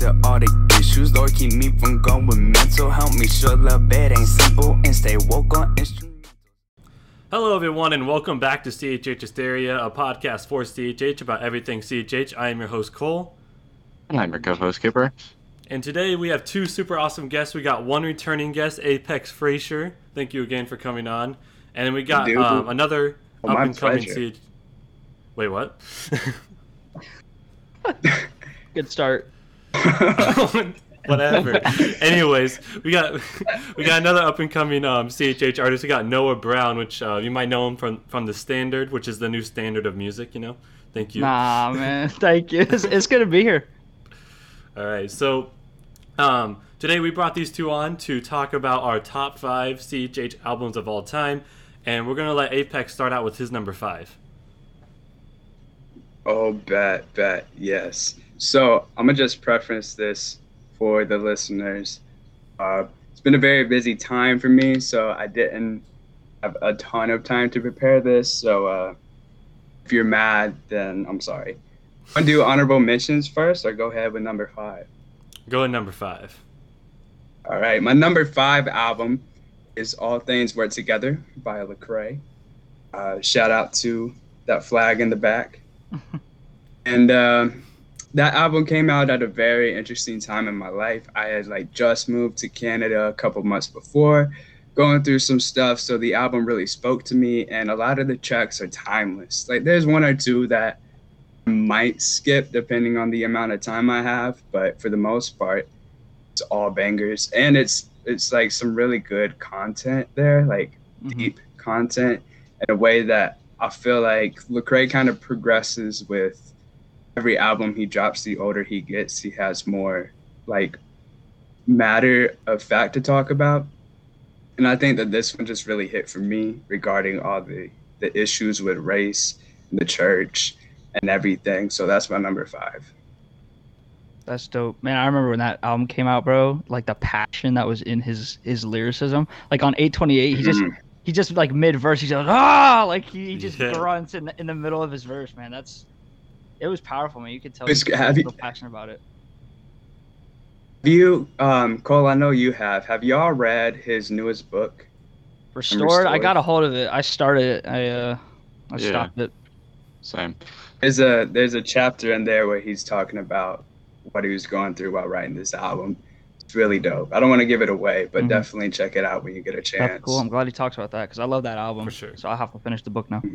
to all the issues. Lord, keep me from going mental. Help me sure the bed ain't simple and stay woke on instrumentals. Hello, everyone, and welcome back to CHH Hysteria, a podcast for CHH about everything CHH. I am your host, Cole. And I'm your co-host Cooper. And today we have two super awesome guests. We got one returning guest, Apex Frazier. Thank you again for coming on. And then we got Dude. um, another Well, up and coming pleasure. CH. Wait, what? Good start. Whatever. Anyways, we got we got another up and coming um, CHH artist. We got Noah Brown, which uh, you might know him from from the Standard, which is the new standard of music. You know. Thank you. Nah, man. Thank you. It's, it's good to be here. All right, so um, today we brought these two on to talk about our top five CHH albums of all time, and we're gonna let Apex start out with his number five. Oh, bet, bet, yes. So I'm gonna just preference this for the listeners. Uh, it's been a very busy time for me, so I didn't have a ton of time to prepare this. So uh, if you're mad, then I'm sorry. Want to do honorable mentions first, or go ahead with number five? Go at number five. All right, my number five album is All Things Work Together by Lecrae. Uh, shout out to that flag in the back. and uh, that album came out at a very interesting time in my life. I had like just moved to Canada a couple months before, going through some stuff. So the album really spoke to me, and a lot of the tracks are timeless. Like there's one or two that I might skip depending on the amount of time I have, but for the most part, it's all bangers and it's it's like some really good content there like Mhm. deep content in a way that i feel like lecrae kind of progresses with every album he drops the older he gets he has more like matter of fact to talk about and i think that this one just really hit for me regarding all the the issues with race and the church and everything so that's my number five That's dope, man. I remember when that album came out, bro. Like the passion that was in his his lyricism. Like on 828, he just Mhm. he just like mid verse, he's like ah, like he, he just Yeah. grunts in the, in the middle of his verse, man. That's it was powerful, man. You could tell It's- he was have you- so passionate about it. Have you, um, Cole? I know you have. Have y'all read his newest book? Restored, I got a hold of it. I started it. I uh I Yeah. stopped it. Same. There's a there's a chapter in there where he's talking about what he was going through while writing this album. It's really dope. I don't want to give it away, but Mhm. definitely check it out when you get a chance. That's cool. I'm glad he talks about that because I love that album. For sure. So I'll have to finish the book now.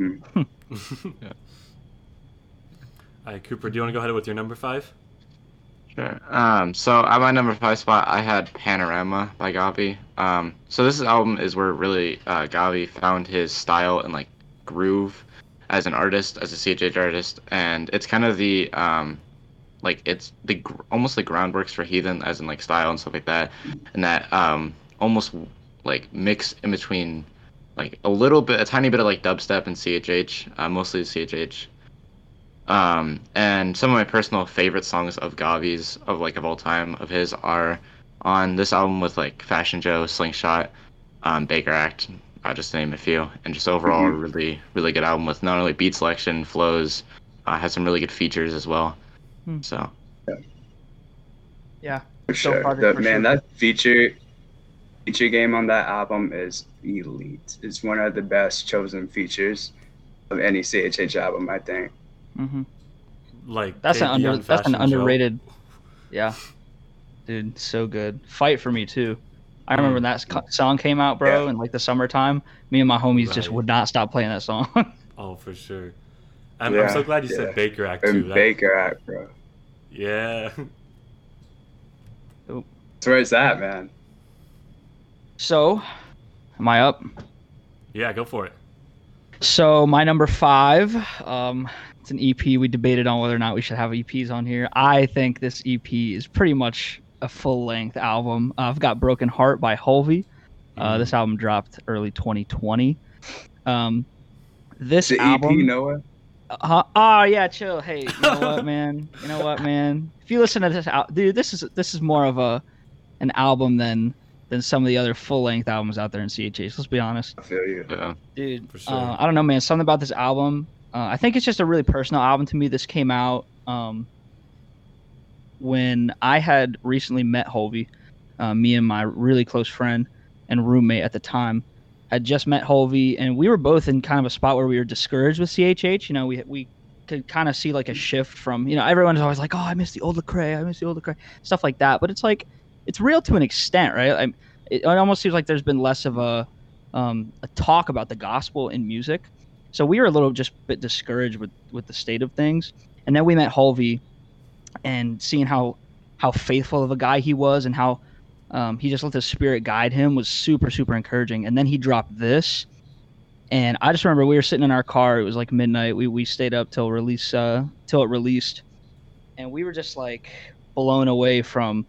Mhm. All right, Cooper, do you want to go ahead with your number five? Sure. Um, so at my number five spot, I had Panorama by Gavi. Um, so this album is where really uh, Gavi found his style and like groove as an artist, as a CHH artist, and it's kind of the um, like it's the almost like groundworks for Heathen, as in like style and stuff like that, and that um, almost like mix in between like a little bit, a tiny bit of like dubstep and CHH, uh, mostly CHH. Um, and some of my personal favorite songs of Gavi's of like of all time of his are on this album with like Fashion Show, Slingshot, um, Baker Act, uh, just to name a few, and just overall a Mhm. really really good album with not only beat selection, flows, uh, has some really good features as well. Hmm. So Yeah. For Dope sure. project The- for man, sure. that feature feature game on that album is elite. It's one of the best chosen features of any CHH album, I think. Hmm Like That's an under that's an Fashion Show. underrated. Yeah, dude, so good. Fight for me too. I remember when that Mm. song came out, bro, Yeah. in like the summertime. Me and my homies just would not stop playing that song. Oh, for sure. I'm, I'm so glad you yeah. said Baker Act too. And That- Baker Act, bro. yeah. That's where it's at, man. so, am I up? Yeah, go for it. So my number five, um, it's an EP. We debated on whether or not we should have EPs on here. I think this EP is pretty much a full length album. Uh, I've got Broken Heart by Hulvey. Uh, this album dropped early 2020. Um, this The album. EP, Noah. Uh, oh yeah, chill. Hey, you know what, man? You know what, man? If you listen to this, al- dude, this is this is more of a an album than than some of the other full length albums out there in CHH. Let's be honest, I feel you. yeah, dude. For sure. Uh, I don't know, man. Something about this album. Uh, I think it's just a really personal album to me. This came out. Um, when I had recently met Hulvey, uh, me and my really close friend and roommate at the time had just met Hulvey, and we were both in kind of a spot where we were discouraged with CHH. You know, we we could kind of see like a shift from you know everyone's always like, oh, I miss the old Lecrae, I miss the old Lecrae, stuff like that. But it's like it's real to an extent, right? I, it, it almost seems like there's been less of a um, a talk about the gospel in music. So we were a little just a bit discouraged with with the state of things. And then we met Hulvey, and seeing how how faithful of a guy he was, and how um, he just let the spirit guide him was super super encouraging. And then he dropped this, and I just remember we were sitting in our car. It was like midnight. We we stayed up till release uh, till it released, and we were just like blown away from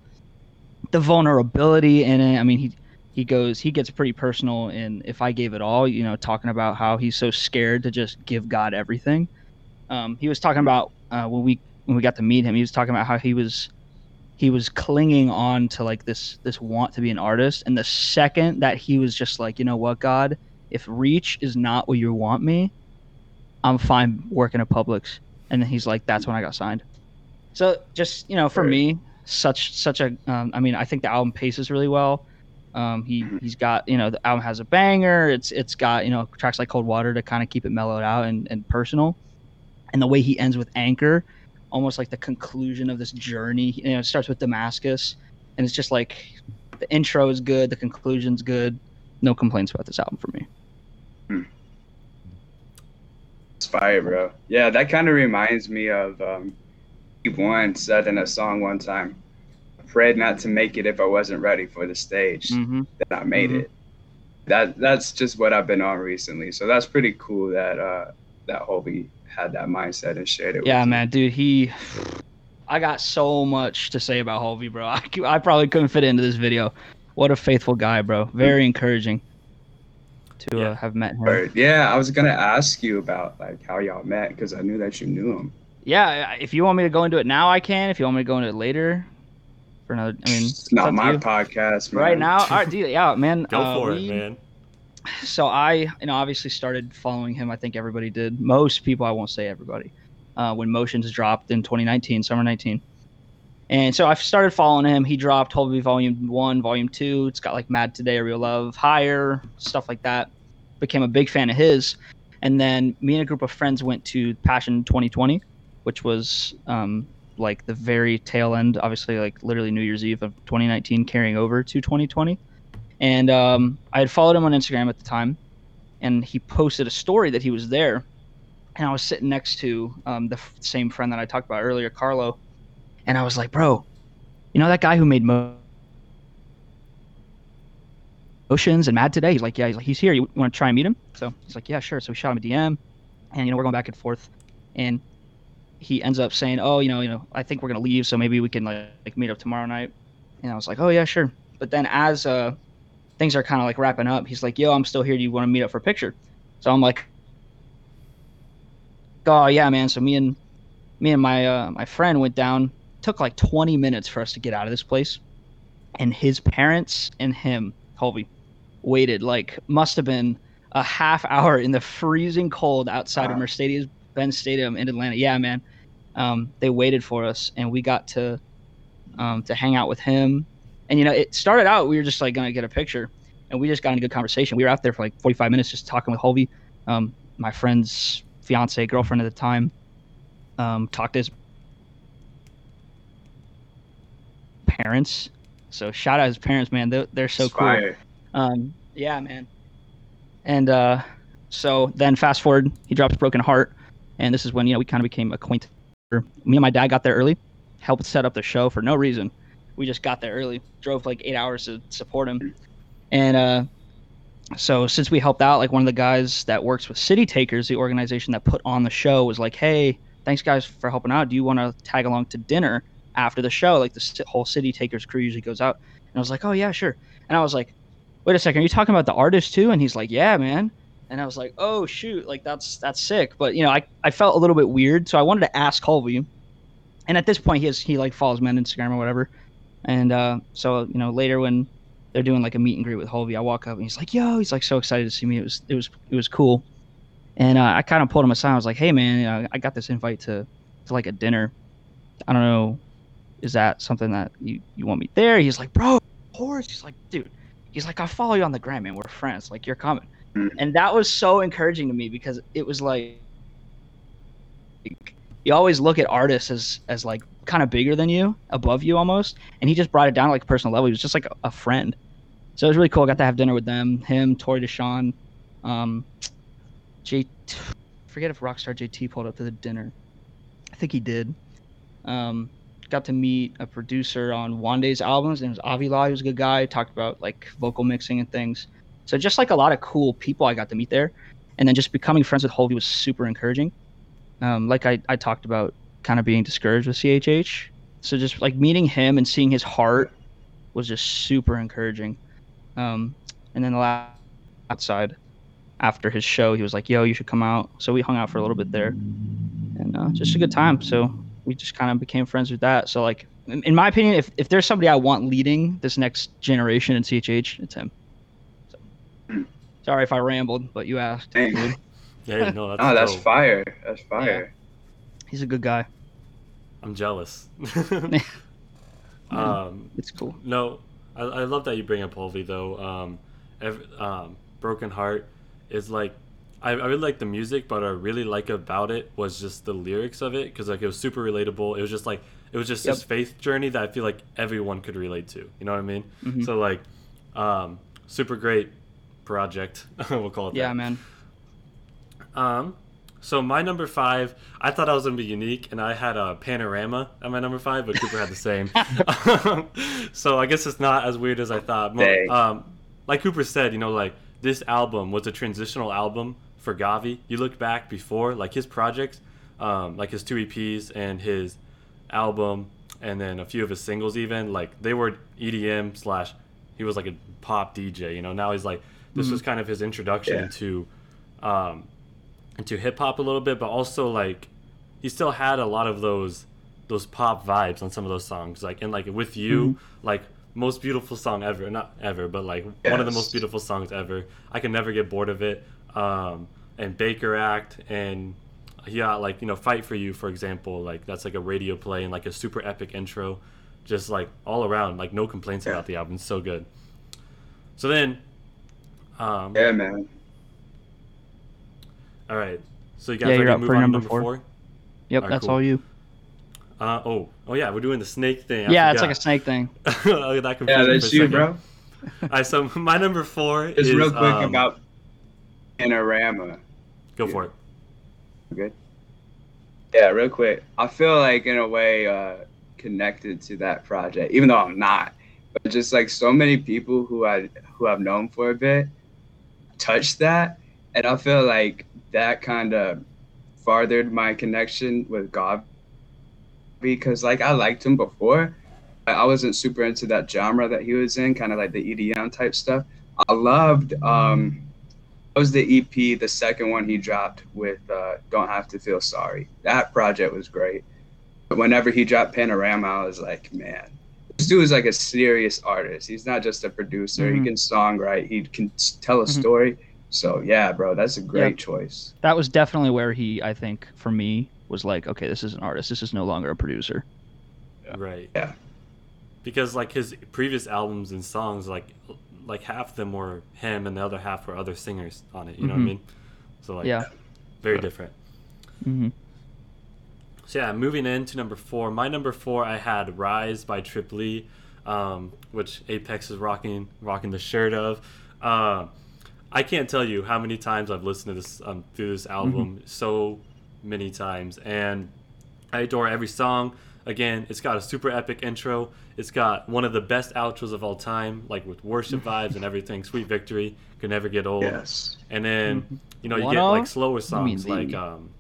the vulnerability in it. I mean, he he goes he gets pretty personal in if I gave it all, you know, talking about how he's so scared to just give God everything. Um, he was talking about uh, when we when we got to meet him, he was talking about how he was he was clinging on to like this this want to be an artist, and the second that he was just like, you know what, God, if reach is not what you want me, I'm fine working at Publix. And then he's like, that's when I got signed. So just you know, for Right. me, such such a um, I mean, I think the album paces really well. Um, he he's got you know the album has a banger. It's it's got you know tracks like Cold Water to kind of keep it mellowed out and, and personal, and the way he ends with Anchor, almost like the conclusion of this journey. You know, it starts with Damascus, and it's just like the intro is good, the conclusion's good. No complaints about this album for me. It's fire, bro. Yeah, that kind of reminds me of um, Steve One said in a song one time, "I prayed not to make it if I wasn't ready for the stage. Mm-hmm. Then I made Mhm. it." That that's just what I've been on recently. So that's pretty cool that uh, that Hulvey had that mindset and shared it. Yeah, man, dude, he. I got so much to say about Hulvey, bro. I, I probably couldn't fit it into this video. What a faithful guy, bro. Very encouraging to Yeah. uh, have met him. Yeah, I was gonna ask you about like how y'all met because I knew that you knew him. Yeah, if you want me to go into it now, I can. If you want me to go into it later, for another, I mean, It's not my podcast, man. right now. All right, dude, yeah, man. Go uh, for we- it, man. so I, you know, obviously started following him. I think everybody did. Most people, I won't say everybody, uh, when Motions dropped in 2019, summer 19. And so I started following him. He dropped Hulvey Volume One, Volume Two. It's got like Mad Today, Real Love, Higher, stuff like that. Became a big fan of his. And then me and a group of friends went to Passion 2020, which was um, like the very tail end, obviously, like literally New Year's Eve of 2019, carrying over to 2020 and um, I had followed him on Instagram at the time, and he posted a story that he was there, and I was sitting next to um, the f- same friend that I talked about earlier, Carlo, and I was like, "Bro, you know that guy who made Mo- Motions and Mad today?" He's like, "Yeah." He's like, "He's here. You want to try and meet him?" So he's like, "Yeah, sure." So we shot him a DM, and you know we're going back and forth, and he ends up saying, "Oh, you know, you know, I think we're gonna leave, so maybe we can like, like meet up tomorrow night." And I was like, "Oh yeah, sure." But then as uh things are kind of like wrapping up. He's like, "Yo, I'm still here. Do you want to meet up for a picture?" So I'm like, "Oh yeah, man." So me and me and my uh, my friend went down. Took like 20 minutes for us to get out of this place, and his parents and him, Hulvey, waited like must have been a half hour in the freezing cold outside of Wow. Mercedes-Benz Stadium in Atlanta. Yeah, man. Um, they waited for us, and we got to um, to hang out with him and you know, it started out we were just like gonna get a picture, and we just got in a good conversation. We were out there for like 45 minutes just talking with Hulvey, um, my friend's fiance, girlfriend at the time. Um, talked to his parents. So shout out his parents, man. They're, they're so It's cool. Um, yeah, man. And uh, so then fast forward, he drops Broken Heart, and this is when you know we kind of became acquainted. Me and my dad got there early, helped set up the show for no reason. We just got there early, drove like eight hours to support him, and uh, so since we helped out, like one of the guys that works with City Takers, the organization that put on the show, was like, "Hey, thanks guys for helping out. Do you want to tag along to dinner after the show? Like the whole City Takers crew usually goes out." And I was like, "Oh yeah, sure." And I was like, wait a second, are you talking about the artist too? And he's like, yeah, man. And I was like, oh shoot, like that's that's sick. But you know, I, I felt a little bit weird, so I wanted to ask Hulvey. And at this point, he has he like follows me on Instagram or whatever. And uh, so you know, later when they're doing like a meet and greet with Hulvey, I walk up and he's like, yo, he's like so excited to see me. It was it was it was cool. And uh, I kind of pulled him aside. I was like, hey man, you know, I got this invite to to like a dinner. I don't know. is that something that you, you want me there? He's like, bro, of course. He's like, dude, he's like, I follow you on the gram, man. We're friends. Like, you're coming. Mhm. And that was so encouraging to me because it was like, you always look at artists as, as like kind of bigger than you, above you almost. And he just brought it down to like a personal level. He was just like a, a friend. So it was really cool. I got to have dinner with them, him, Tori Deshawn, um. Forget if Rockstar JT pulled up to the dinner. I think he did. Um, got to meet a producer on Wande's albums, and it was Avila. He was a good guy. Talked about like vocal mixing and things. So just like a lot of cool people I got to meet there, and then just becoming friends with Hulvey was super encouraging. Um, like I, I talked about, kind of being discouraged with CHH. So just like meeting him and seeing his heart was just super encouraging. Um, and then the last outside after his show, he was like, "Yo, you should come out." So we hung out for a little bit there, and uh, just a good time. So we just kind of became friends with that. So like, in my opinion, if if there's somebody I want leading this next generation in CHH, it's him. So, sorry if I rambled, but you asked. Dang. dude. Yeah, no, that's Oh, that's dope. fire. That's fire. He's a good guy. I'm jealous. um, It's cool. no, I, I love that you bring up Hulvey though. Um, ev- um, Broken Heart is like I, I really like the music, but what I really like about it was just the lyrics of it because like it was super relatable. It was just like it was just Yep. this faith journey that I feel like everyone could relate to. You know what I mean? Mhm. So like, um, super great project. we'll call it Yeah, that. man. Um, so my number five, I thought I was gonna be unique, and I had a panorama at my number five, but Cooper had the same. so I guess it's not as weird as I thought. Um, like Cooper said, you know, like this album was a transitional album for Gavi. You look back before, like his projects, um, like his two EPs and his album, and then a few of his singles, even like they were EDM slash. He was like a pop DJ, you know. Now he's like this was kind of his introduction Yeah. into um, into hip hop a little bit, but also like he still had a lot of those those pop vibes on some of those songs. Like and like with you, like most beautiful song ever, not ever, but like one of the most beautiful songs ever. I can never get bored of it. Um, and Baker Act and yeah, like you know, Fight for You, for example, like that's like a radio play and like a super epic intro, just like all around, like no complaints Yeah. about the album. It's so good. So then, um, Yeah, man. all right. So you guys Yeah, ready to move on to number number four. four? Yep, Alright, that's cool. all you. Uh, oh, oh yeah, we're doing the snake thing. I yeah, it's like a snake thing. Oh, that confused Yeah, that's you, bro. All right, so my number four Just is real quick um, about Panorama. Go for it. Good. Yeah, real quick. I feel like in a way uh, connected to that project, even though I'm not. But just like so many people who I who I've known for a bit touched that, and I feel like that kind of farthered my connection with God because like I liked him before. I wasn't super into that genre that he was in, kind of like the EDM type stuff. I loved um that was the EP, the second one he dropped with uh, "Don't Have to Feel Sorry." That project was great. But whenever he dropped Panorama, I was like, man, this dude is like a serious artist. He's not just a producer. Mhm. He can songwrite. He can tell a Mhm. story. So yeah, bro, that's a great choice. That was definitely where he, I think, for me, was like, okay, this is an artist. This is no longer a producer. Right. Yeah. Because like his previous albums and songs, like like half of them were him, and the other half were other singers on it. You know what I Mhm. mean? So like, Yeah. very different. So yeah, moving into number four. My number four, I had "Rise" by Trip Lee, um, which Apex is rocking rocking the shirt of. Uh, I can't tell you how many times I've listened to this um, through this album. So many times, and I adore every song. Again, it's got a super epic intro. It's got one of the best outros of all time, like with worship vibes and everything. Sweet Victory could never get old. Yes. And then you know you get like slower songs like um,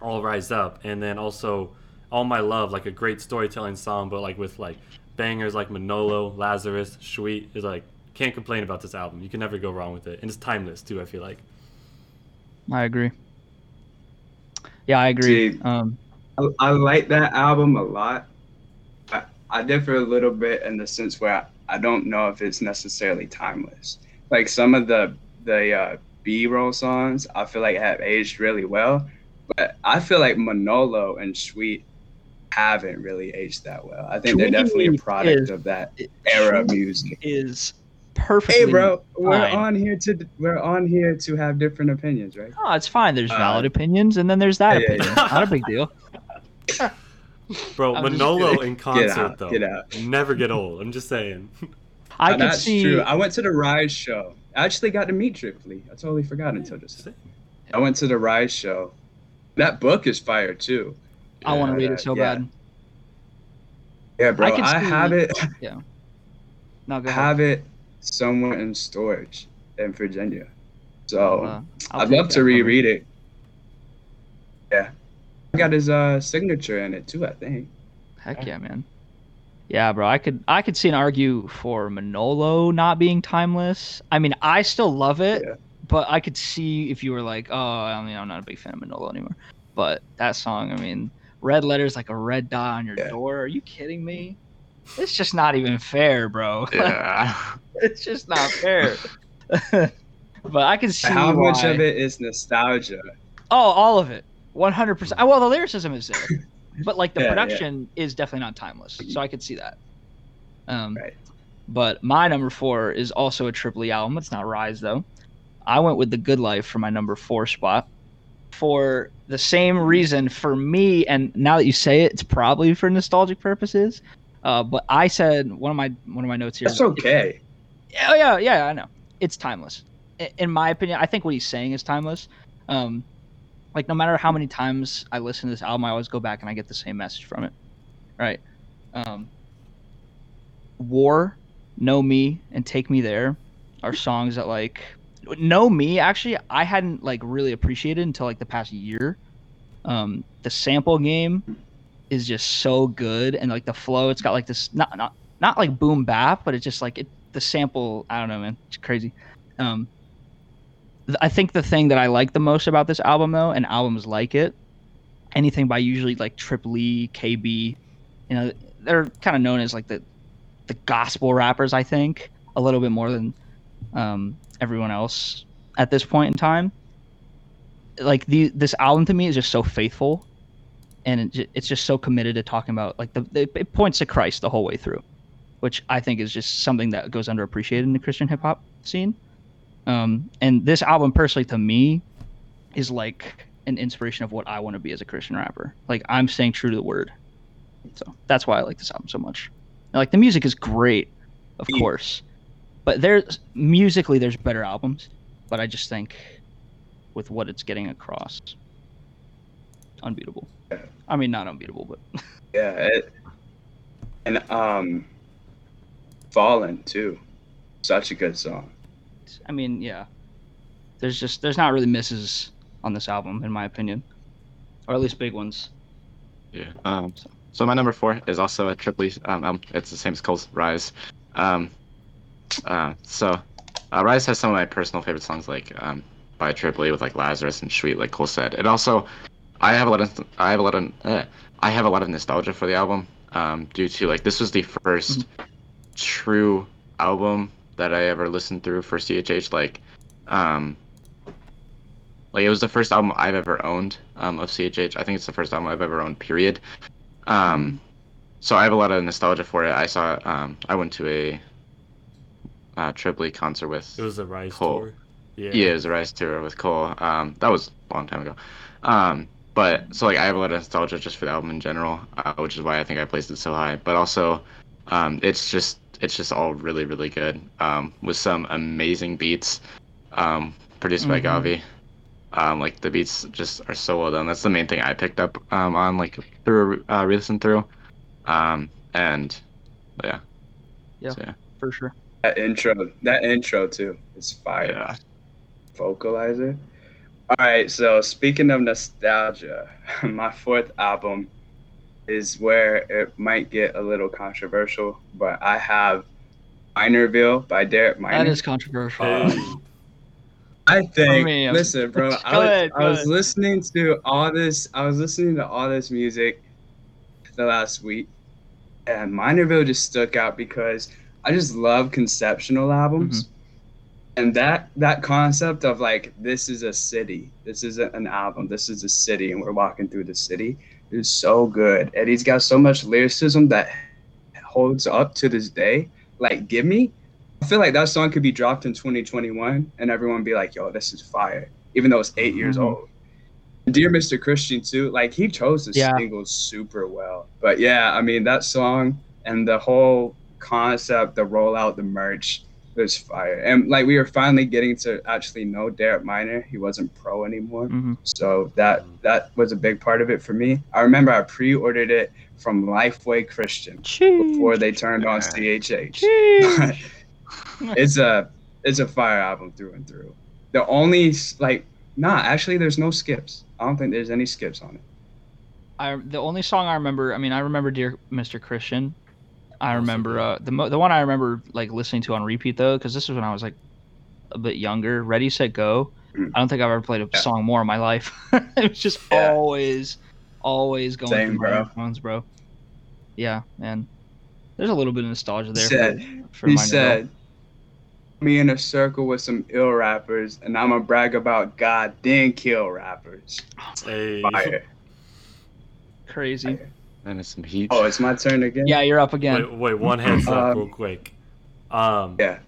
"All Rise Up," and then also "All My Love," like a great storytelling song, but like with like bangers like Manolo, Lazarus, Sweet is like can't complain about this album. You can never go wrong with it, and it's timeless too. I feel like. I agree. Yeah, I agree. See, Um, I, I like that album a lot. I, I differ a little bit in the sense where I, I don't know if it's necessarily timeless. Like some of the the uh, B-roll songs, I feel like have aged really well, but I feel like Manolo and Sweet haven't really aged that well. I think Tweety they're definitely a is- product of that era of music. Is perfectly. Hey, bro, we're fine. on here to we're on here to have different opinions, right? Oh, it's fine. There's Uh, valid opinions, and then there's that yeah, yeah, opinion. yeah. Not a big deal. Bro, I'm Manolo in concert out, though. get out. Never get old. I'm just saying. I Uh, could that's see. true. I went to the Rise show. I actually got to meet Trip Lee. I totally forgot until just. Same. I went to the Rise show. That book is fire too. I want to read it so yeah. bad. Yeah, bro. I I, have it. No, go ahead. have it somewhere in storage in Virginia. So Uh, I'd love to reread it. Yeah, I got his uh, signature in it too. I think. Heck yeah, man. Yeah, bro. I could I could see an argue for Manolo not being timeless. I mean, I still love it, Yeah. But I could see if you were like, oh, I mean, I'm not a big fan of Manolo anymore. But that song, I mean, red letters like a red dot on your Yeah. door. Are you kidding me? It's just not even fair, bro. Yeah. it's just not fair. but I can see How much of it is nostalgia? Oh, all of it. 100%. Uh, Well, the lyricism is there. But like the Yeah, production is definitely not timeless. So I could see that. Um Right. but my number 4 is also a Triple E album. It's not Rise though. I went with The Good Life for my number 4 spot for the same reason for me and now that you say it, it's probably for nostalgic purposes. Uh, but I said one of my one of my notes here. That's okay. yeah, yeah, yeah. I know. It's timeless. In my opinion, I think what he's saying is timeless. Um, like no matter how many times I listen to this album, I always go back and I get the same message from it. Right. Um, War, Know Me, and Take Me There are songs that like Know Me. Actually, I hadn't like really appreciated until like the past year. Um, the sample game is just so good, and like the flow, it's got like this not not not like boom bap, but it's just like it the sample. I don't know, man, it's crazy. Um, th- I think the thing that I like the most about this album, though, and albums like it, anything by usually like Triple E, KB, you know, they're kind of known as like the the gospel rappers. I think a little bit more than um, everyone else at this point in time. Like the this album to me is just so faithful, and it, it's just so committed to talking about like the it, it points to Christ the whole way through, which I think is just something that goes underappreciated in the Christian hip hop scene. Um, and this album, personally, to me, is like an inspiration of what I want to be as a Christian rapper. Like I'm staying true to the word. So that's why I like this album so much. And, like the music is great, of course, but there's musically there's better albums. But I just think with what it's getting across, unbeatable. I mean, not unbeatable, but Yeah. It, and um, Fallen too. Such a good song. I mean, yeah. There's just there's not really misses on this album, in my opinion, or at least big ones. Yeah. Um, so my number four is also a Triple E um, album. It's the same as Cole's Rise. Um, uh, so uh, Rise has some of my personal favorite songs, like um, by Triple E with like Lazarus and Sweet, like Cole said. It also, I have a lot of, I have a lot of, uh, I have a lot of nostalgia for the album, um, due to like this was the 1st true album that I ever listened through for CHH. Like, um, like it was the first album I've ever owned um, of CHH. I think it's the first album I've ever owned. Period. Um, so I have a lot of nostalgia for it. I saw. Um, I went to a uh, Triple E concert with. It was a Rise Cole. tour. Yeah. Yeah, it was a Rise tour with Cole. Um, that was a long time ago. Um, but so like I have a lot of nostalgia just for the album in general, uh, which is why I think I placed it so high. But also, um, it's just it's just all really really good. Um, with some amazing beats, um, produced by Mhm. Gavi. Um, like the beats just are so well done. That's the main thing I picked up um, on like through uh, re-listen through. Um, and yeah. Yeah. So, yeah. For sure. That intro, that intro too, is fire. Yeah. Vocalizer. All right, so speaking of nostalgia, my fourth album is where it might get a little controversial, but I have Minorville by Derek Minor. That is controversial. Hey. I think. me, listen, bro. I was, ahead, I was listening to all this. I was listening to all this music the last week, and Minorville just stuck out because I just love conceptual albums, Mm-hmm. and that that concept of like this is a city, this isn't an album, this is a city, and we're walking through the city. is so good, and he's got so much lyricism that holds up to this day. Like, give me. I feel like that song could be dropped in 2021, and everyone be like, "Yo, this is fire," even though it's 8 years Mhm. old. Dear Mr. Christian too, like he chose the Yeah. singles super well. But yeah, I mean that song and the whole concept, the rollout, the merch was fire. And like we were finally getting to actually know Derek Minor. He wasn't pro anymore. hmm So that that was a big part of it for me. I remember I pre-ordered it from Lifeway Christian before they turned on CHH. it's a it's a fire album through and through. The only like nah, actually there's no skips. I don't think there's any skips on it. I the only song I remember. I mean, I remember "Dear Mr. Christian." I remember uh, the mo- the one I remember like listening to on repeat though, because this was when I was like a bit younger. "Ready Set Go." Mm. I don't think I've ever played a Yeah. song more in my life. it was just Yeah. always, always going Same, through my bro. headphones, bro. Yeah, man. There's a little bit of nostalgia there. said- for, for he said, "Me in a circle with some ill rappers, and I'ma brag about God, then kill rappers." Hey. Fire. "Crazy." And it's some heat. Oh, it's my turn again. Yeah, you're up again. Wait, wait, one hands up Um, real quick. Um, Yeah.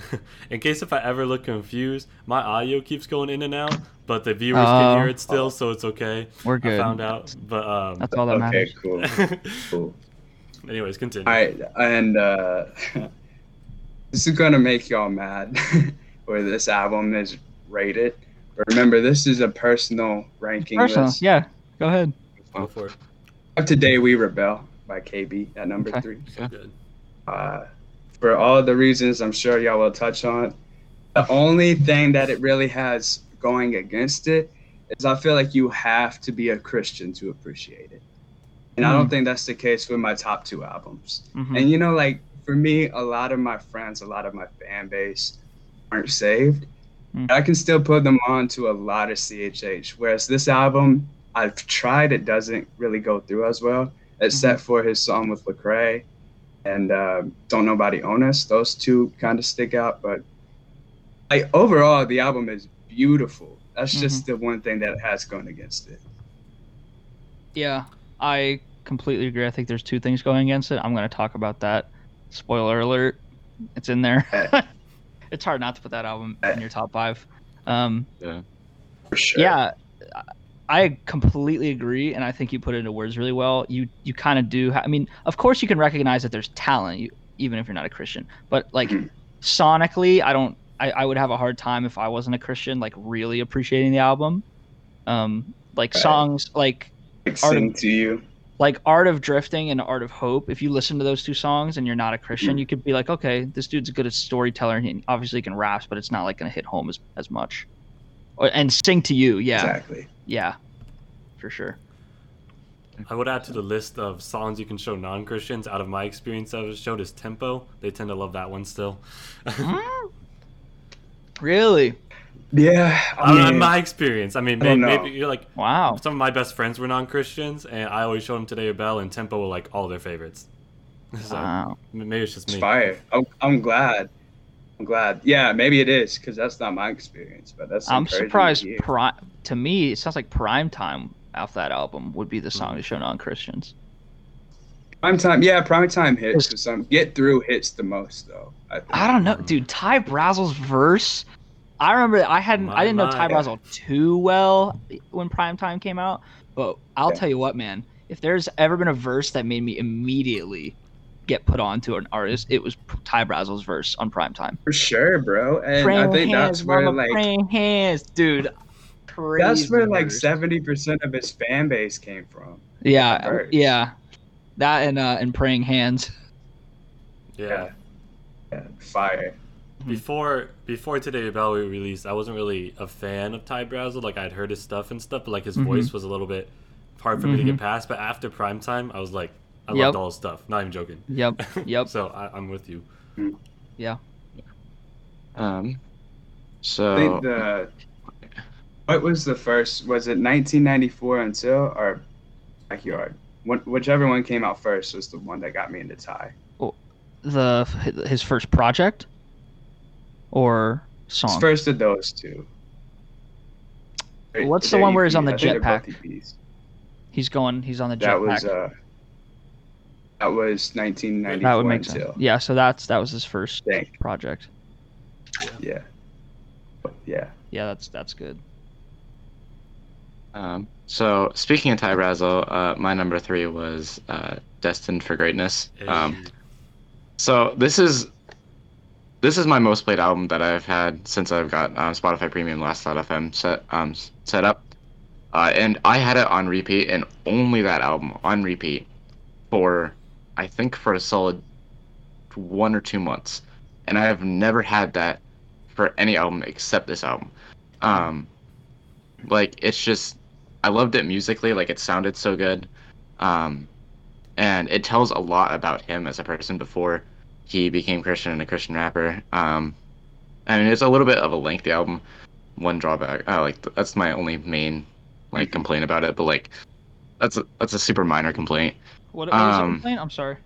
in case if I ever look confused, my audio keeps going in and out, but the viewers Oh. can hear it still, so it's okay. We're good. I good. found out, but um, That's all that matters. Okay, matters. cool, cool. anyways, continue. All right, and uh, this is gonna make y'all mad where this album is rated. But remember, this is a personal ranking Personal. list. Yeah. Go ahead. Go for it. Up Today We Rebel by KB at number Okay. three. Good. Uh, for all the reasons I'm sure y'all will touch on, the only thing that it really has going against it is I feel like you have to be a Christian to appreciate it. And I don't think that's the case with my top two albums. Mhm. And you know, like for me, a lot of my friends, a lot of my fan base aren't saved. Mm. I can still put them on to a lot of CHH. Whereas this album, I've tried, it doesn't really go through as well, except for his song with Lecrae and um, Don't Nobody Own Us. Those two kind of stick out. But like overall, the album is beautiful. That's just the one thing that has going against it. Yeah, I completely agree. I think there's two things going against it. I'm going to talk about that. Spoiler alert, it's in there. Eh. it's hard not to put that album in your top five. Um, For sure. yeah, I completely agree, and I think you put it into words really well. You you kind of do. Ha- I mean, of course, you can recognize that there's talent, you, even if you're not a Christian. But like sonically, I don't. I, I would have a hard time if I wasn't a Christian, like really appreciating the album. Um, like Right. songs like Like Art sing of- to you. like Art of Drifting and Art of Hope, if you listen to those two songs and you're not a Christian, Mm. you could be like, okay, this dude's good at storyteller and he obviously can rap, but it's not like gonna hit home as, as much. Or, and sing to you, yeah, Exactly. Yeah, for sure. I would add to the list of songs you can show non-Christians. Out of my experience, I've showed is tempo. They tend to love that one still. Hmm? really? Yeah. I I don't know, mean, my experience. I mean, maybe, know. maybe you're like Wow. some of my best friends were non-Christians, and I always showed them Today We Rebel, and tempo were like all their favorites. So Wow. maybe it's just me. fire. I'm, I'm glad. I'm glad. Yeah, maybe it is because that's not my experience, but that's. I'm encouraging to surprised. hear. Pri- to me, it sounds like Prime Time off that album would be the song to show non Christians. Prime time, yeah, prime time hits. It's- For some, um, get through hits the most though. I, think. I don't know, dude. Ty Brazelle's verse. I remember I hadn't. My, I didn't know Ty my. Brazelle too well when Prime Time came out, but I'll Yeah. tell you what, man. If there's ever been a verse that made me immediately get put on to an artist, it was Ty Brazelle's verse on Prime Time. for sure, bro. And I think hands, that's where mama, like praying hands, dude. That's where like seventy percent of his fan base came from. Yeah, yeah. That and uh and praying hands. Yeah. Yeah, fire. Before before Today or Bell we released, I wasn't really a fan of Ty Brazelle. Like I'd heard his stuff and stuff, but like his Mhm. voice was a little bit hard for me to get Mhm. past. But after prime time, I was like, I Yep. loved all his stuff. Not even joking. Yep. Yep. so I, I'm with you. Yeah. Um. I So think the what was the first? Was it 1994 until or backyard? One, whichever one came out first was the one that got me into Ty. The his first project or It's song. first of those two. What's the They're one where he's on the I think they're jetpack? He's going. He's on the jetpack. That was uh, that was 1994 that would make sense. until, Yeah. So that's that was his first I think. project. Yeah. Yeah. Yeah, that's that's good. Um, so speaking of Ty Brazelle, uh, my number three was uh, Destined for Greatness. Um, so this is this is my most played album that I've had since I've got um, Spotify Premium Last.fm set um, s- set up, uh, and I had it on repeat and only that album on repeat for I think for a solid one or two months, and I have never had that for any album except this album. Um, like it's just I loved it musically, like it sounded so good, um, and it tells a lot about him as a person before he became Christian and a Christian rapper. Um, I mean, it's a little bit of a lengthy album. One drawback, uh, like that's my only main like complaint about it, but like that's a, that's a super minor complaint. What, what was the Um, complaint? I'm sorry.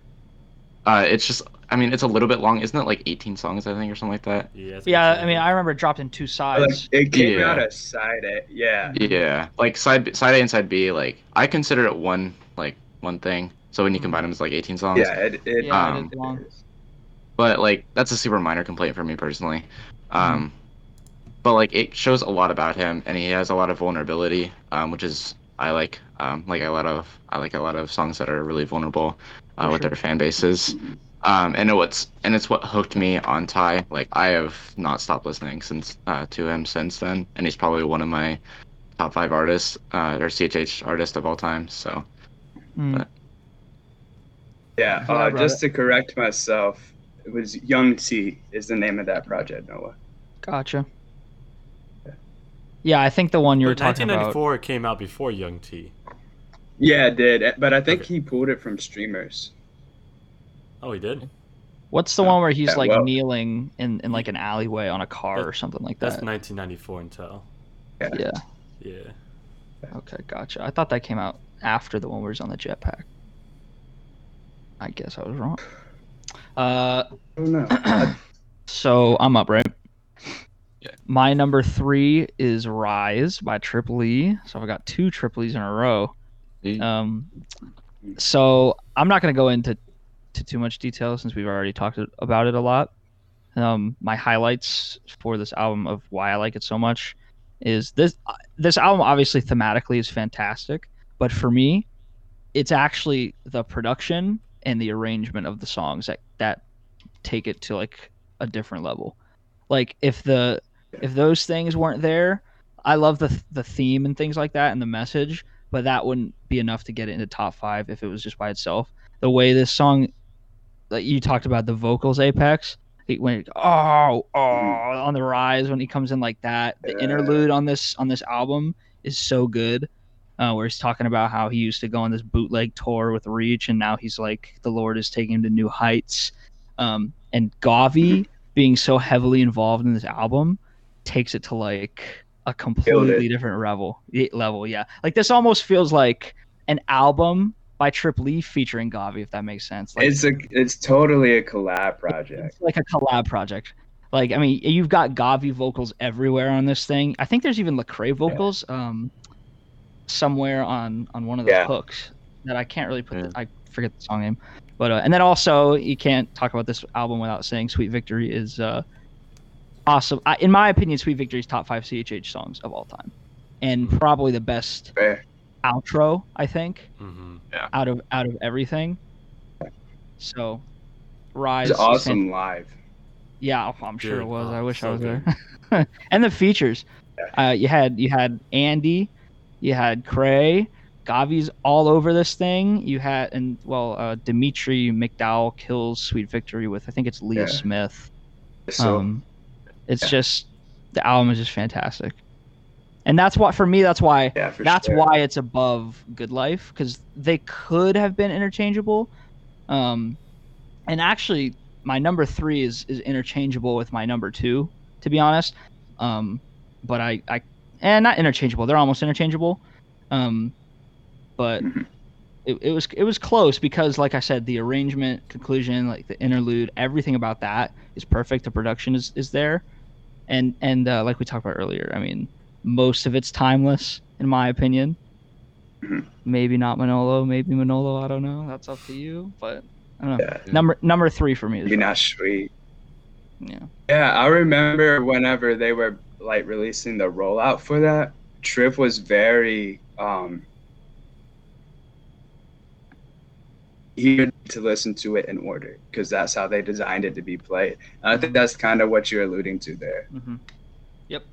Uh, it's just, I mean, it's a little bit long, isn't it? Like 18 songs, I think, or something like that. Yeah, it's Yeah, I mean. I remember it dropped in two Like, sides. it came Yeah. out as side A. Yeah. Yeah, like side B- side A and side B, like I consider it one like one thing. So when you combine them, it's like 18 songs. Yeah. It, it, yeah, um, it is long. but like that's a super minor complaint for me personally um but like it shows a lot about him and he has a lot of vulnerability um which is i like um like a lot of i like a lot of songs that are really vulnerable uh, with sure. their fan bases um and it what's and it's what hooked me on ty like i have not stopped listening since uh to him since then and he's probably one of my top five artists uh or chh artist of all time so Mm. but- Yeah. Yeah, Uh, bro. just to correct myself, it was Young Ty is the name of that project, Noah. Gotcha. Yeah, I think the one you were But talking about. 1994 came out before Young Ty. Yeah, it did. But I think Okay. he pulled it from streamers. Oh, he did. What's the one where he's Yeah, like well- kneeling in, in like an alleyway on a car That- or something like that? That's 1994 Until. Yeah. Yeah. Okay, gotcha. I thought that came out after the one where he's on the jetpack. I guess I was wrong. Uh, I don't so I'm up, right? Yeah. My number three is Rise by Triple E. So I've got two Trip Lee's in a row. Um, so I'm not going to go into to too much detail since we've already talked about it a lot. Um, my highlights for this album of why I like it so much is this this album obviously thematically is fantastic, but for me, it's actually the production and the arrangement of the songs that that take it to like a different level. Like if the if those things weren't there, I love the the theme and things like that and the message, but that wouldn't be enough to get it into top five if it was just by itself. The way this song, like you talked about the vocals, Apex, he went oh oh on the rise when he comes in like that. The interlude on this on this album is so good. Uh, where he's talking about how he used to go on this bootleg tour with Reach, and now he's like the Lord is taking him to new heights. Um, and Gavi being so heavily involved in this album takes it to like a completely different level. Level, yeah. Like this almost feels like an album by Trip Lee featuring Gavi, if that makes sense. Like, it's a it's totally a collab project. it's like a collab project. Like I mean, you've got Gavi vocals everywhere on this thing. I think there's even Lecrae vocals um, somewhere on on one of the Yeah. hooks that I can't really put. Yeah. The, I forget the song name, but uh, and then also you can't talk about this album without saying "Sweet Victory" is uh, awesome. I, in my opinion, "Sweet Victory's top five CHH songs of all time, and probably the best Fair. outro. I think hmm out of out of everything. So, Rise It's is fan- awesome live. yeah, oh, I'm sure Dude, it was. oh, I wish I was good. there. and the features, uh, you had you had Andy, you had Cray, Gavi's all over this thing. You had and well, uh, Dimitri McDowell kills Sweet Victory with I think it's Leah Yeah. Smith. So um, it's yeah. just the album is just fantastic, and that's why for me that's why yeah, that's sure. why it's above Good Life because they could have been interchangeable. Um, and actually, my number three is is interchangeable with my number two, to be honest. Um, but I I and not interchangeable; they're almost interchangeable. Um, but Mhm. it, it was it was close because, like I said, the arrangement, conclusion, like the interlude, everything about that is perfect. The production is is there, and and uh, like we talked about earlier, I mean, most of it's timeless in my opinion. Mhm. Maybe not Manolo. Maybe Manolo. I don't know. That's up to you. But I don't know. Yeah. Number number three for me is Maybe not sweet. yeah. Yeah, I remember whenever they were like releasing the rollout for that, Trip was very um eager to listen to it in order because that's how they designed it to be played. And I think that's kind of what you're alluding to there. hmm Yep.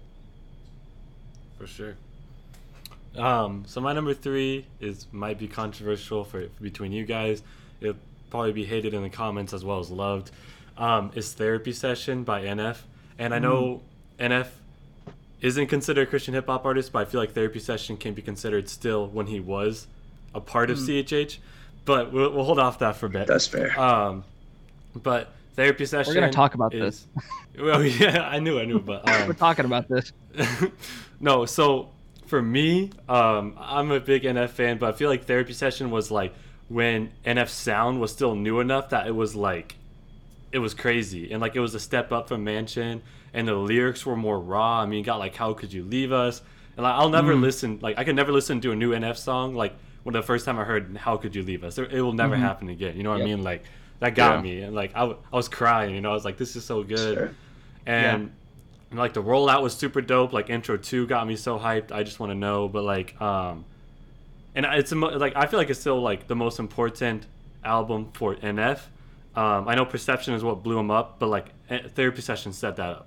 For sure. Um, so my number three is might be controversial for between you guys. It'll probably be hated in the comments as well as loved. Um, is Therapy Session by NF, and I know NF isn't considered a Christian hip hop artist, but I feel like Therapy Session can be considered still when he was a part of CHH. But we'll, we'll hold off that for a bit. That's fair. Um, but Therapy Session. We're gonna talk about is, Well, yeah, I knew, I knew, but um, We're talking about this. no, so for me, um, I'm a big NF fan, but I feel like Therapy Session was like when NF sound was still new enough that it was like it was crazy and like it was a step up from Mansion and the lyrics were more raw. I mean, you got like How Could You Leave Us? And like I'll never Mm. listen like I could never listen to a new NF song like when the first time I heard How Could You Leave Us. It will never Mhm. happen again. You know what Yep. I mean? Like that got Yeah. me and like I, w- I was crying, you know. I was like this is so good Sure. and and, like the rollout was super dope like intro 2 got me so hyped i just want to know but like um and it's a mo- like i feel like it's still like the most important album for nf um i know perception is what blew him up but like eh, therapy session set that up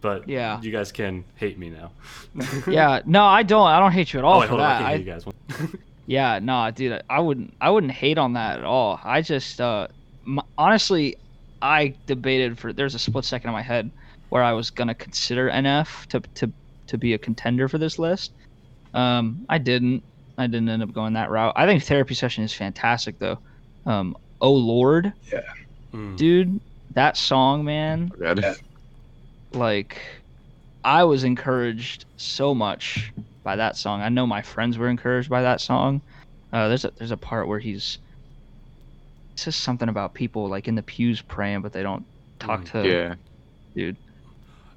but Yeah. you guys can hate me now Yeah, no, I don't. I don't hate you at all oh wait, for hold on i that. can I, hate you guys Yeah, no, dude, I wouldn't, I wouldn't hate on that at all. I just, uh, m- honestly, I debated for. There's a split second in my head where I was gonna consider NF to to to be a contender for this list. Um, I didn't. I didn't end up going that route. I think therapy session is fantastic though. Um, oh Lord, Mm. dude, that song, man, Good. Yeah. like I was encouraged so much by that song. I know my friends were encouraged by that song. Uh, there's a there's a part where he's it says something about people like in the pews praying, but they don't talk Mm. to Yeah. dude.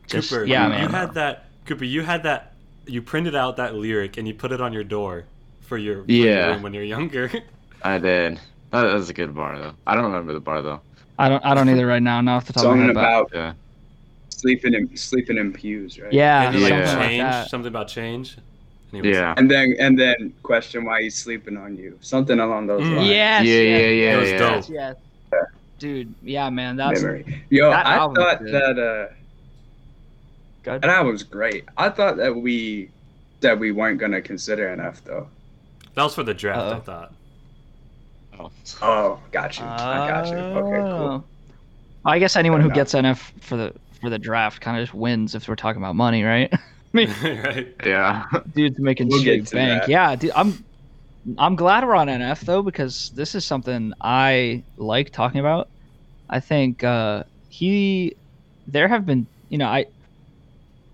Just- cooper yeah, you, man. you had that cooper you had that you printed out that lyric and you put it on your door for your, for your Yeah. room when you're younger I did. That was a good bar though. I don't remember the bar though. I don't I don't either right now. Not off the top of my Something head. but- about Yeah. Sleeping in sleeping in pews, right? yeah, and then, something like Yeah. like change that. something about change Anyways. Yeah. And then and then question why he's sleeping on you. Something along those Mm. lines. Yes, yeah, yes, yeah, yeah, It yeah. dope. yes, yes. Dude, yeah, man, that's memory. Yo, that I album's thought good. that uh good. that album's great. I thought that we that we weren't gonna consider enough though. That was for the draft, I Uh-oh. thought. Oh. Oh, got you. I got you. Okay, cool. Oh. I guess anyone who Fair gets NF for the for the draft kind of just wins if we're talking about money, right? I mean, right? Yeah. dude's making We'll straight bank. that. Yeah, dude, I'm I'm glad we're on NF though because this is something I like talking about. I think uh, he, there have been, you know, I,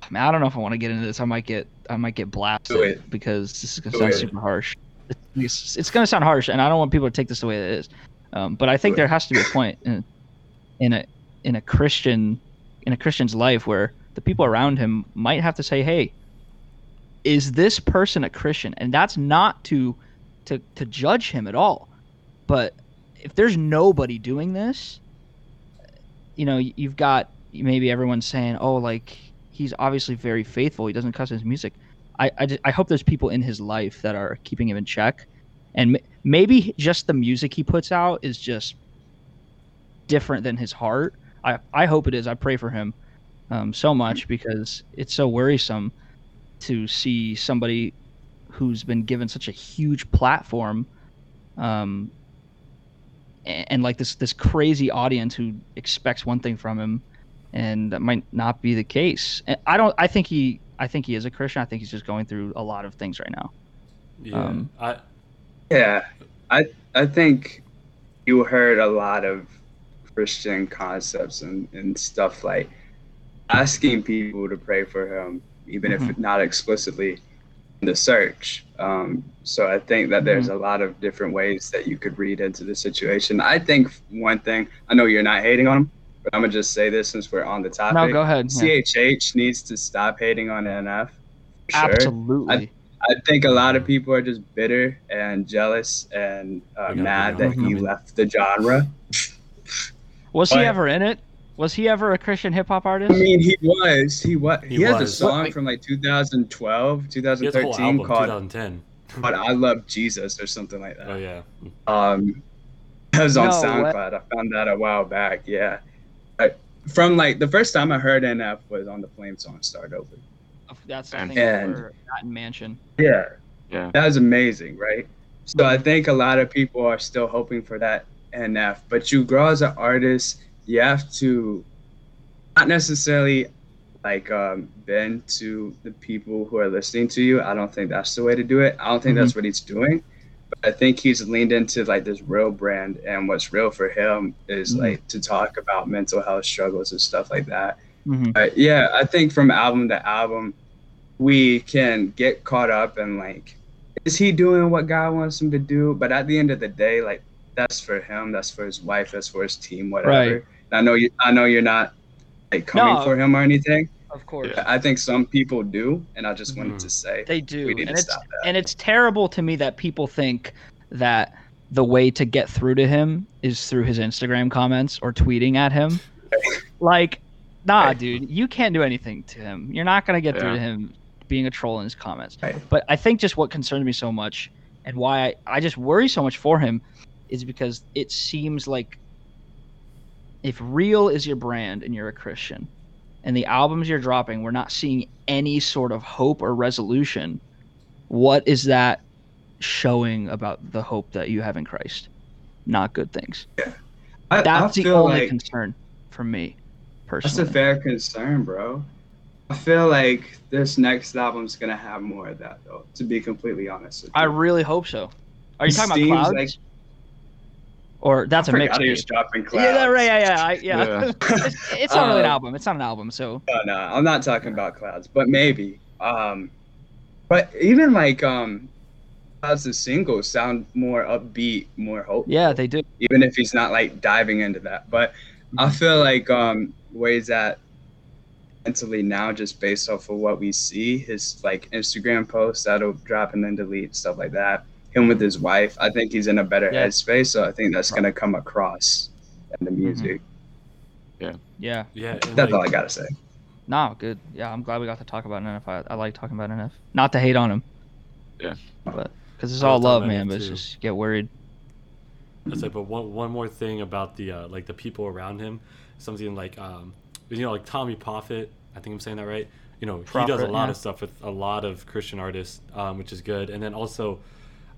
I, mean, I don't know if I want to get into this. I might get I might get blasted Do because this is gonna Do sound it. super harsh. It's, it's gonna sound harsh, and I don't want people to take this the way it is. Um, but I think Do there has to be a point in, in a in a Christian in a Christian's life where the people around him might have to say, "Hey, is this person a Christian?" And that's not to to to judge him at all. But if there's nobody doing this, you know, you've got maybe everyone's saying, "Oh, like he's obviously very faithful. He doesn't cuss his music." I I, just, I hope there's people in his life that are keeping him in check, and maybe just the music he puts out is just different than his heart. I I hope it is. I pray for him um, so much because it's so worrisome to see somebody who's been given such a huge platform um, and, and like this this crazy audience who expects one thing from him and that might not be the case And i don't i think he i think he is a christian i think he's just going through a lot of things right now Yeah. Um, I, Yeah, I I think you heard a lot of Christian concepts and, and stuff like asking people to pray for him, even if not explicitly in the search. Um, so I think that there's a lot of different ways that you could read into the situation. I think one thing I know you're not hating on him, but I'm gonna just say this since we're on the topic. no go ahead Yeah. CHH needs to stop hating on NF. for Sure. absolutely I think a lot of people are just bitter and jealous and uh, mad that he left the genre. Was he ever in it? Was he ever a Christian hip hop artist? I mean, he was. He was. He, He has a song Wait. from like 2012, He has a whole 2013 album, called 2010. "But I Love Jesus" or something like that. Oh yeah. Um, that was on No, what- SoundCloud. I found that a while back. Yeah, I, from like the first time I heard NF was on the Flame song "Start Over." That's the And- thing. And- for Latin Mansion. Yeah, Yeah. that was amazing, right? So I think a lot of people are still hoping for that NF, but you grow as an artist, you have to not necessarily like um, bend to the people who are listening to you. I don't think that's the way to do it. I don't think that's what he's doing. But I think he's leaned into like this real brand, and what's real for him is Mhm. like to talk about mental health struggles and stuff like that. Mhm. But yeah, I think from album to album, we can get caught up in like, is he doing what God wants him to do? But at the end of the day, like that's for him, that's for his wife, that's for his team, whatever. Right. And I know you, I know you're not like coming No. for him or anything. Of course. but I think some people do, and I just wanted Mhm. to say They do. we need and to it's stop that. and it's terrible to me that people think that the way to get through to him is through his Instagram comments or tweeting at him. like, nah, Right. dude, you can't do anything to him. You're not gonna get through to him being a troll in his comments. Right. But I think just what concerns me so much and why I, I just worry so much for him is because it seems like if real is your brand and you're a Christian and the albums you're dropping, we're not seeing any sort of hope or resolution. What is that showing about the hope that you have in Christ? Not good things. I, That's I the only like concern for me, personally. that's a fair concern, bro. I feel like this next album's gonna have more of that, though. To be completely honest. I really hope so. Are you It talking about clouds? like- or that's a I mix. he was mixtape. dropping clouds. Yeah, that- right, yeah, yeah, I, yeah. Yeah. it's, it's not really an Um, album. It's not an album. So No, no, I'm not talking about clouds, but maybe. Um, but even like um, clouds the singles sound more upbeat, more hopeful. yeah, they do. even if he's not like diving into that. But. I feel like um, where he's at mentally now, just based off of what we see, his like Instagram posts that'll drop and then delete stuff like that. Him with his wife, I think he's in a better Yeah. headspace. So I think that's gonna come across in the music. Yeah. Yeah. And That's all I gotta say. No, good. Yeah, I'm glad we got to talk about NF. I, I like talking about NF. Not to hate on him. Yeah. But because it's I all love love, man. But it's just get worried. That's like, but one one more thing about the uh, like the people around him, something like um, you know, like Tommee Profitt. I think I'm saying that right. You know, he does a lot yeah. of stuff with a lot of Christian artists, um, which is good. And then also,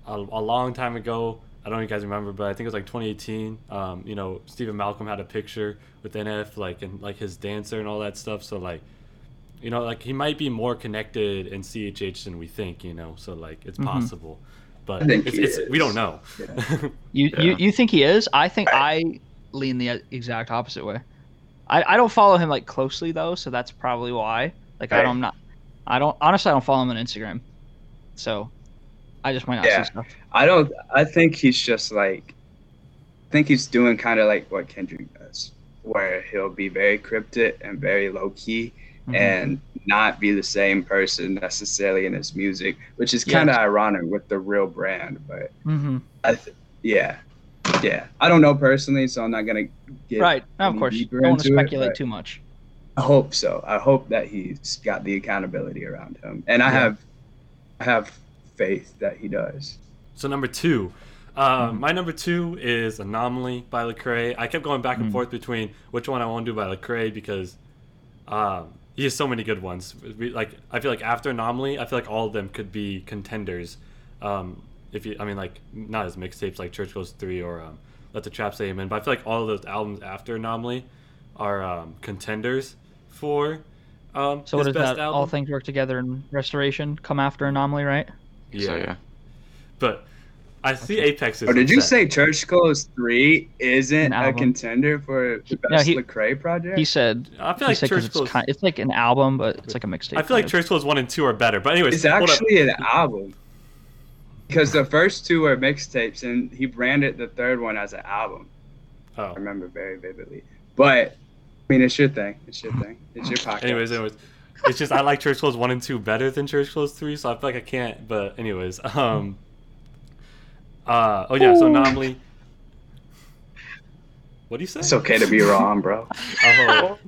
a, a long time ago, I don't know if you guys remember, but I think it was like 2018. Um, you know, Steven Malcolm had a picture with NF, like and like his dancer and all that stuff. So like, you know, like he might be more connected in CHH than we think. You know, so like it's Mhm. possible, but I think it's, it's we don't know. You Yeah. you you think he is? I think I lean the exact opposite way. I, I don't follow him like closely though, so that's probably why. Like I don't not I don't honestly I don't follow him on Instagram. So I just might not Yeah. see stuff. I don't. I think he's just like. I think he's doing kind of like what Kendrick does, where he'll be very cryptic and very low key, Mhm. and not be the same person necessarily in his music, which is kind of ironic with the real brand. But Mhm. I, th- yeah, yeah. I don't know personally, so I'm not gonna get Right. No, of course. Don't want to into it, speculate too much. I hope so. I hope that he's got the accountability around him, and I Yeah. have, I have faith that he does. So number two, uh, Mhm. my number two is Anomaly by Lecrae. I kept going back and Mhm. forth between which one I want to do by Lecrae because um, he has so many good ones. We, like I feel like after Anomaly, I feel like all of them could be contenders. Um, if you, I mean, like not as mixtapes like Church Clothes Three or um, Let the Trap Say Amen, but I feel like all of those albums after Anomaly are um, contenders for um, So what is best that? album. All things work together in restoration. Come after anomaly, right? So yeah. but I see Apex is. Oh, did you upset. say Church Clothes Three isn't a contender for the best he- Lecrae project? He said. I feel like said 'cause Church it's Close. kind, it's like an album, but it's like a mixtape. I feel like. Church Clothes one and two are better. But anyways, it's actually an album because the first two were mixtapes, and he branded the third one as an album. Oh. I remember very vividly. But I mean, it's your thing. It's your thing. It's your podcast. Anyways, anyways, it's just I like Church Clothes one and two better than Church Clothes three, so I feel like I can't. But anyways, um, uh, oh yeah, so anomaly. What do you say? It's okay to be wrong, bro. Oh.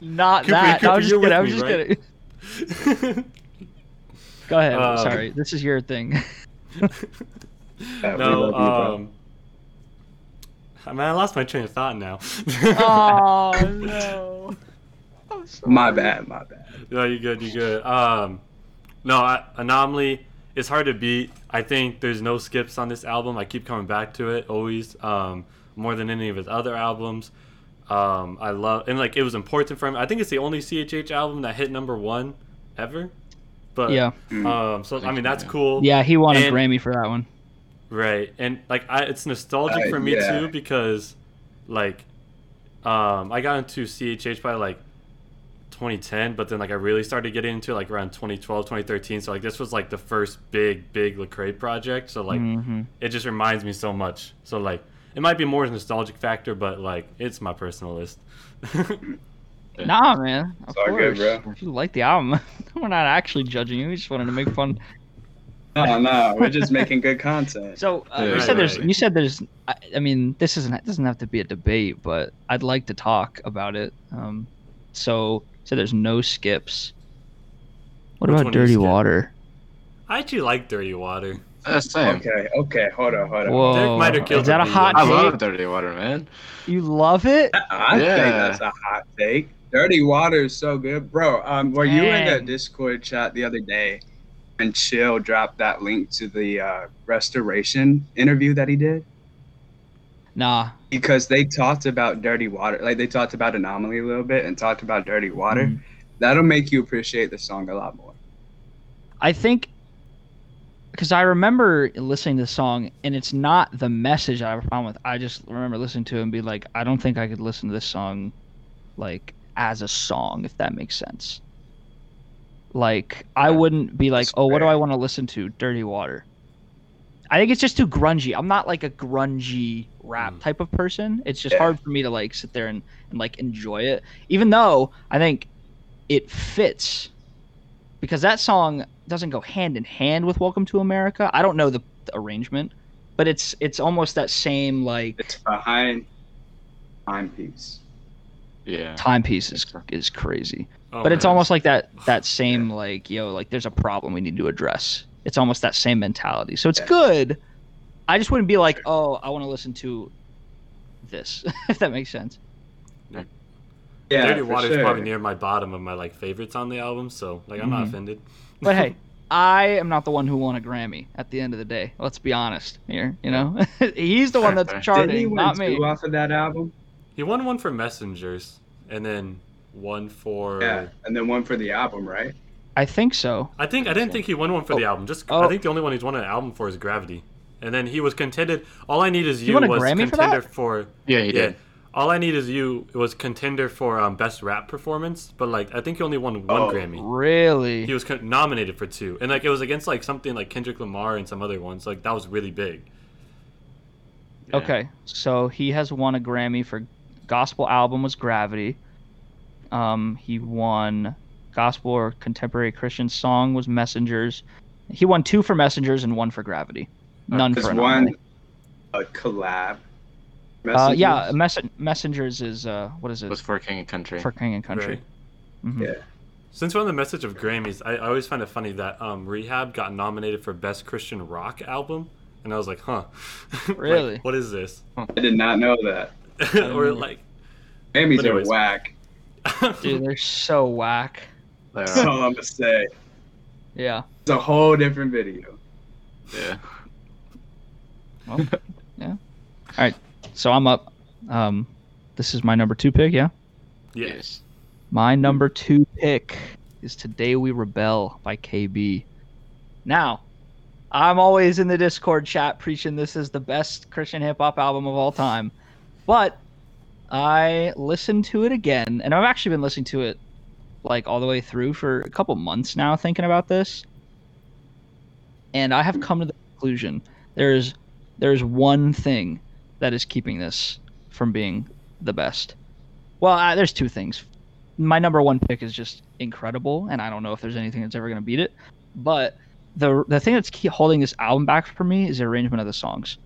Not Cooper, that. I Cooper, was just kidding. I was just right? kidding. Go ahead. Um, Sorry, this is your thing. No, love you, bro. um, I mean, I lost my train of thought now. oh no. I'm my bad, my bad. No, you're good. you're good. Um, no, I, anomaly. It's hard to beat. I think there's no skips on this album. I keep coming back to it always. Um, more than any of his other albums. Um, I love and like it was important for him. I think it's the only CHH album that hit number one ever. But Yeah, Um, so I mean that's cool. yeah, he won a And- Grammy for that one. Right, and like I, it's nostalgic Uh, for me yeah. too because, like, um, I got into CHH by like 2010, but then like I really started getting into it, like around 2012, 2013. So like this was like the first big, big Lecrae project. So like Mhm. it just reminds me so much. So like it might be more of a nostalgic factor, but like it's my personal list. Nah, man. Of all good, course. bro. If you like the album, we're not actually judging you. We just wanted to make fun. No, no, we're just making good content. So uh, Yeah, you right, said there's. right. You said there's. I, I mean, this isn't. It doesn't have to be a debate, but I'd like to talk about it. Um, so so there's no skips. What Which about one do you Dirty? Water? I actually like Dirty Water. Uh, same. Okay, okay, hold on, hold on. Whoa, Derek might have killed is that a the hot I love? Dirty Water, man. You love it? I Yeah. think that's a hot take. Dirty Water is so good, bro. Um, were you in the Discord chat the other day? And Chill dropped that link to the uh, restoration interview that he did Nah. because they talked about Dirty Water, like they talked about Anomaly a little bit and talked about Dirty Water. Mhm. That'll make you appreciate the song a lot more. I think because I remember listening to the song, and it's not the message I have a problem with. I just remember listening to it and be like, I don't think I could listen to this song like as a song, if that makes sense. Like I wouldn't be like, oh, what do. I want to listen to? Dirty Water. I think it's just too grungy. I'm not like a grungy rap Mm. type of person. It's just Yeah. hard for me to like sit there and, and like enjoy it. Even though I think it fits because that song doesn't go hand in hand with Welcome to America. I don't know the, the arrangement, but it's it's almost that same like It's behind timepiece. Yeah. timepiece is is crazy. Oh, but it's almost like that that same like yo like there's a problem we need to address. It's almost that same mentality. So it's Yeah. good. I just wouldn't be like, "Oh, I want to listen to this." if that makes sense. Yeah, Dirty for Water is sure. probably near my bottom of my like favorites on the album. So like I'm not Mhm. offended. But hey, I am not the one who won a Grammy at the end of the day. Let's be honest here, you know. He's the one that's Fair, Didn't he charting, win not two me. off of that album? He won one for Messengers, and then one for. Yeah, and then one for the album, right? I think so. I think I didn't think he won one for the album. Just Oh. I think the only one he's won an album for is Gravity, and then he was contended. All I need is you won a was Grammy contender that? for. Yeah, he yeah. did. All I need is you was contender for um, best rap performance, but like I think he only won one Oh, Grammy. Really? He was con- nominated for two, and like it was against like something like Kendrick Lamar and some other ones. Like that was really big. Yeah. Okay, so he has won a Grammy for gospel album was Gravity. Um, he won gospel or contemporary Christian song was Messengers. He won two for Messengers and one for Gravity. None There's for one a collab. Uh, yeah, Messages. Mess- Messengers is uh, what is it was for King and Country. for King and Country? Right. Mhm. Yeah. Since we're on the message of Grammys, I, I always find it funny that um, Rehab got nominated for Best Christian Rock Album, and I was like, huh, Like, Really? what is this? I did not know that. or like, Grammys But are anyways. whack. Dude, they're so whack. They That's are. all I'm gonna say. Yeah. It's a whole different video. yeah. Well, yeah. All right. So I'm up. Um, this is my number two pick. Yeah. yeah, Yes. My number two pick is Today We Rebel by KB. Now, I'm always in the Discord chat preaching this is the best Christian hip hop album of all time. But I listened to it again, and I've actually been listening to it like all the way through for a couple months now, thinking about this. And I have come to the conclusion there's there's one thing that is keeping this from being the best. Well, uh, there's two things my number one pick is just incredible, and I don't know if there's anything that's ever gonna beat it. But the the thing that's holding this album back for me is the arrangement of the songs.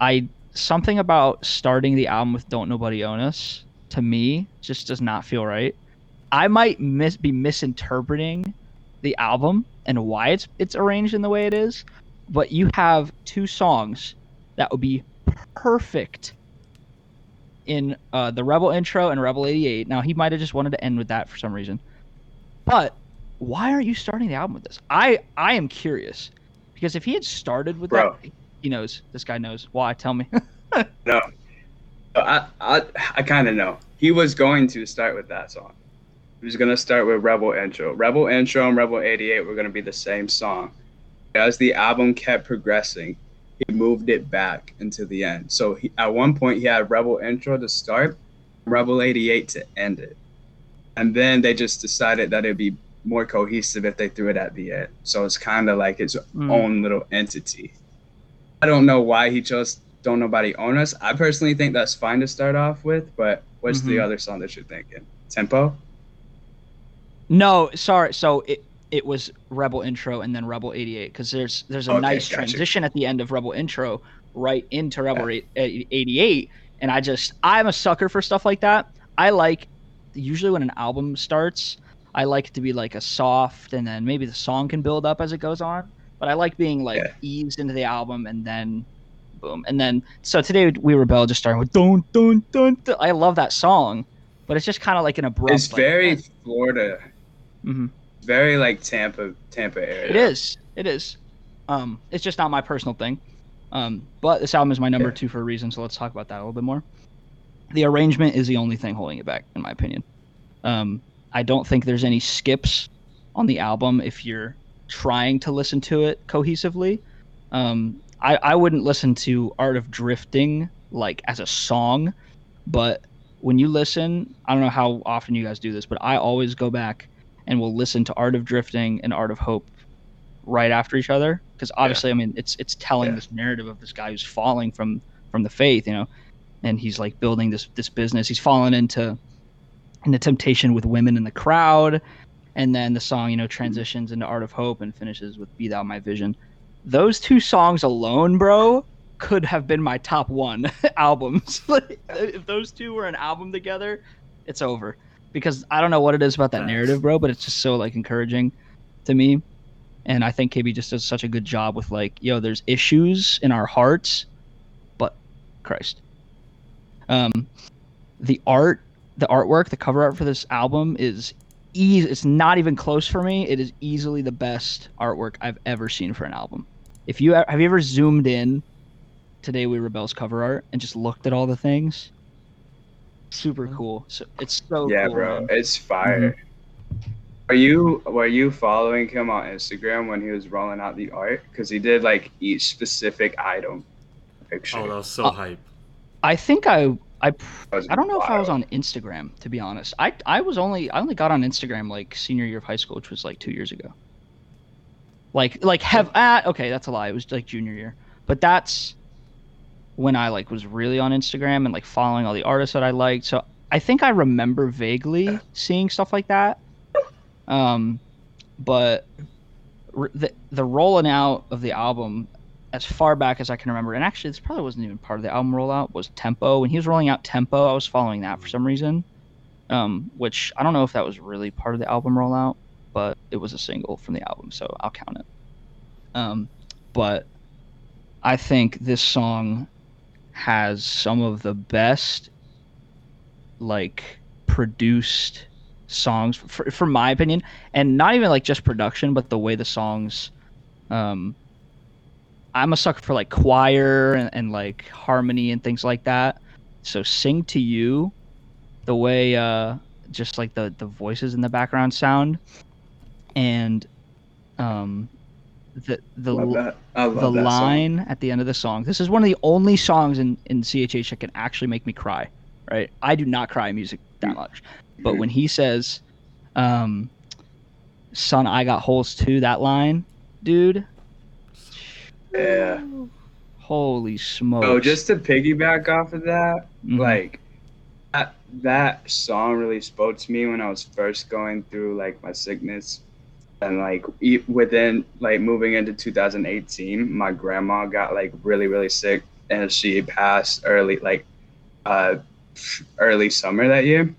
I something about starting the album with "Don't Nobody Own Us" to me just does not feel right. I might be misinterpreting the album and why it's it's arranged in the way it is, but you have two songs that would be perfect in uh, the Rebel intro and Rebel 88. Now he might have just wanted to end with that for some reason, but why aren't you starting the album with this? I I am curious because if he had started with Bro. that, he knows. This guy knows. Why? Tell me. No, I I, I kind of know. He was going to start with that song. Was gonna start with Rebel Intro. Rebel Intro and Rebel 88 were gonna be the same song. As the album kept progressing, he moved it back into the end. So he, at one point he had Rebel Intro to start, Rebel 88 to end it, and then they just decided that it'd be more cohesive if they threw it at the end. So it's kind of like its Mm. own little entity. I don't know why he chose "Don't Nobody Own Us." I personally think that's fine to start off with, but what's the Mhm. other song that you're thinking? Tempo. No, sorry. So it it was Rebel intro and then Rebel 88 because there's there's a Okay, nice gotcha. transition at the end of Rebel intro right into Rebel eight- eh, 88 and I just I'm a sucker for stuff like that. I like usually when an album starts, I like it to be like a soft and then maybe the song can build up as it goes on, but I like being like Yeah. eased into the album and then boom. And then so today we rebel just starting with don't don't don't. I love that song, but it's just kind of like an abrupt It's very eh. Florida, Mhm. very like Tampa, Tampa area. It is. It is. Um, it's just not my personal thing. Um, but this album is my number Yeah. two for a reason, so let's talk about that a little bit more. The arrangement is the only thing holding it back, in my opinion. Um, I don't think there's any skips on the album if you're trying to listen to it cohesively. Um, I, I wouldn't listen to Art of Drifting like as a song, but when you listen, I don't know how often you guys do this, but I always go back and we'll listen to Art of Drifting and Art of Hope right after each other because obviously I mean it's it's telling Yeah. this narrative of this guy who's falling from from the faith, you know, and he's like building this this business. He's fallen into into temptation with women in the crowd, and then the song you know transitions into Art of Hope and finishes with Be Thou My Vision. Those two songs alone, bro, could have been my top one albums. If those two were an album together, it's over because I don't know what it is about that Facts. narrative, bro, but it's just so like encouraging to me. And I think KB just does such a good job with like, yo, there's issues in our hearts, but Christ. Um, the art, the artwork, the cover art for this album is easy. It's not even close for me. It is easily the best artwork I've ever seen for an album. If you have you ever zoomed in today we rebel's cover art and just looked at all the things, super cool. So it's so Yeah, cool, bro, man. it's fire. Are you were you following him on Instagram when he was rolling out the art? Because he did like each specific item picture. Oh, that was so Uh, hype. I think I I I don't know if I was on Instagram to be honest. I I was only I only got on Instagram like senior year of high school, which was like two years ago. Like like have ah, okay, that's a lie. It was like junior year, but that's when I like was really on Instagram and like following all the artists that I liked. So I think I remember vaguely seeing stuff like that. Um, but r- the the rolling out of the album as far back as I can remember, and actually this probably wasn't even part of the album rollout, was Tempo. When he was rolling out Tempo, I was following that for some reason. Um, which I don't know if that was really part of the album rollout, but it was a single from the album, so I'll count it. Um, but I think this song has some of the best, like, produced songs, for, for my opinion, and not even like just production, but the way the songs um, I'm a sucker for like choir and, and like harmony and things like that. So sing to you, the way uh just like the the voices in the background sound, and um the the Love that. I love the that song. line at the end of the song. This is one of the only songs in in CHH that can actually make me cry. Right? I do not cry music that much, but Mhm. when he says, um, "Son, I got holes too," that line, dude. Yeah. Holy smokes! Oh, just to piggyback off of that, Mhm. like that, that song really spoke to me when I was first going through like my sickness. And like within like moving into 2018, my grandma got like really really sick, and she passed early like uh early summer that year.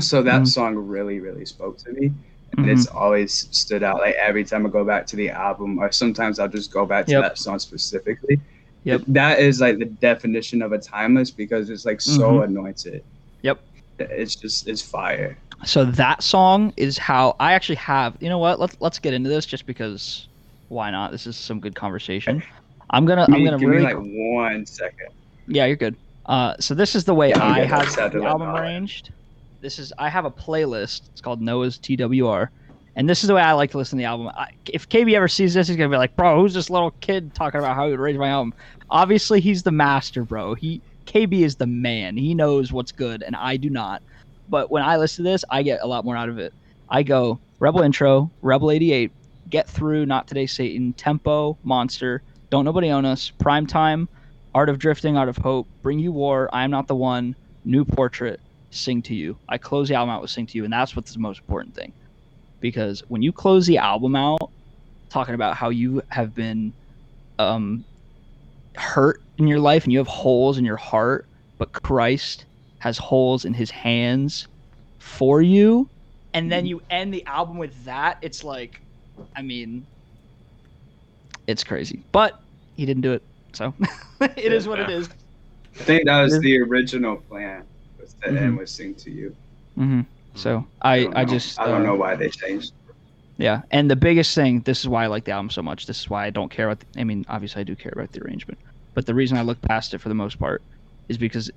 So that Mhm. song really really spoke to me, and Mhm. it's always stood out. Like every time I go back to the album, or sometimes I'll just go back to Yep. that song specifically. Yep. That is like the definition of a timeless because it's like so Mhm. anointed. Yep. It's just it's fire. So that song is how I actually have. You know what? Let's let's get into this just because why not? This is some good conversation. I'm gonna Give I'm gonna give really me like one second. Yeah, you're good. Uh, so this is the way Yeah, I have the album arranged. This is I have a playlist. It's called Noah's TWR, and this is the way I like to listen to the album. I, if KB ever sees this, he's gonna be like, "Bro, who's this little kid talking about how he would arrange my album?" Obviously, he's the master, bro. He KB is the man. He knows what's good, and I do not. But when I listen to this, I get a lot more out of it. I go Rebel intro, Rebel 88, Get Through, Not Today Satan, Tempo, Monster, Don't Nobody Own Us, Prime Time, Art of Drifting, Art of Hope, Bring You War, I Am Not the One, New Portrait, Sing to You. I close the album out with Sing to You, and that's what's the most important thing. Because when you close the album out, talking about how you have been um, hurt in your life and you have holes in your heart, but Christ has holes in his hands for you, and then you end the album with that, it's like, I mean, it's crazy. But he didn't do it, so it is what it is. I think that was the original plan. Was to Mhm. end with "Sing to You." hmm So I, don't I, just, I don't uh, know why they changed. Yeah, and the biggest thing, this is why I like the album so much. This is why I don't care about. The, I mean, obviously I do care about the arrangement, but the reason I look past it for the most part is because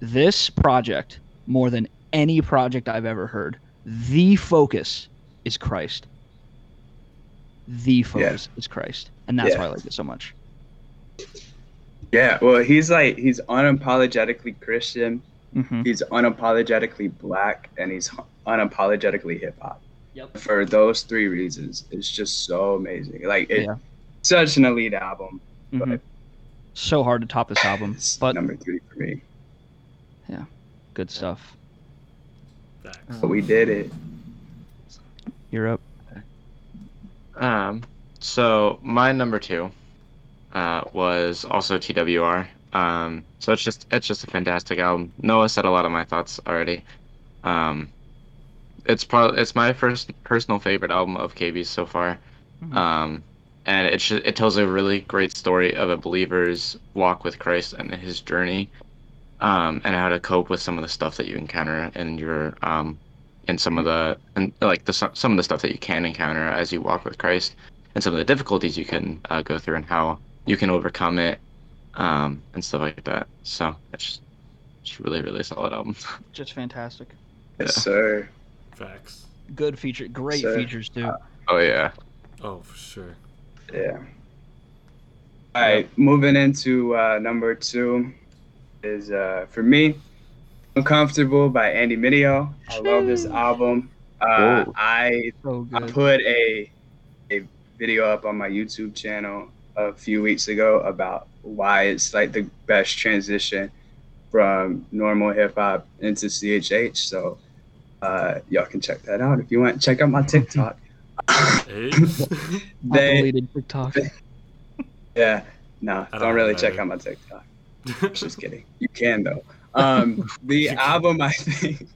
this project, more than any project I've ever heard, the focus is Christ. The focus is Christ, and that's Yeah. why I like it so much. Yeah, well, he's like he's unapologetically Christian. hmm He's unapologetically black, and he's unapologetically hip hop. Yep. For those three reasons, it's just so amazing. Like it, Yeah. such an elite album. hmm So hard to top this album, but number three for me. Good stuff. Facts. But we did it. You're up. Um, so my number two uh, was also TWR. Um, so it's just it's just a fantastic album. Noah said a lot of my thoughts already. Um, it's probably it's my first personal favorite album of KB's so far. Mhm. Um, and it sh- it tells a really great story of a believer's walk with Christ and his journey, um, and how to cope with some of the stuff that you encounter in your um, in some of the and like the some of the stuff that you can encounter as you walk with Christ, and some of the difficulties you can uh, go through and how you can overcome it, um, and stuff like that. So it's just, it's really really solid album. Just fantastic. Yes, sir. Facts. Good feature. Great So, features too. oh yeah. Oh, for sure. Yeah. All right, moving into uh, number two is uh, for me, "Uncomfortable" by Andy Mineo. I love this album. Uh, I so I put a a video up on my YouTube channel a few weeks ago about why it's like the best transition from normal hip hop into CHH. So uh, y'all can check that out if you want. Check out my TikTok. Hey. I deleted TikTok. yeah, no, I don't don't really check out my TikTok. Just kidding. You can though. Um, the album I think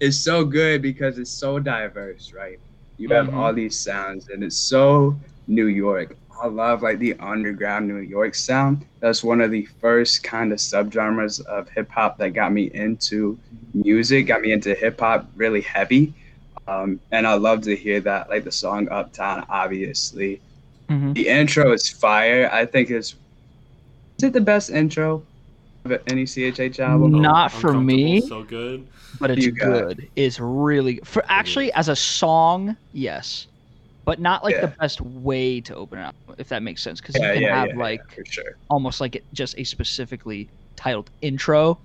is so good because it's so diverse, right? You have Mhm. all these sounds, and it's so New York. I love like the underground New York sound. That's one of the first kind of subgenres of hip hop that got me into music, got me into hip hop really heavy. Um, and I love to hear that, like the song Uptown, obviously. Mhm. The intro is fire. I think it's is it the best intro of any CHH album? No. Not for me. So good. but it's you got? good. It's really for actually as a song, yes, but not like the Yeah. best way to open it up, if that makes sense. Because you can have yeah, yeah, like for sure, almost like it, just a specifically titled intro.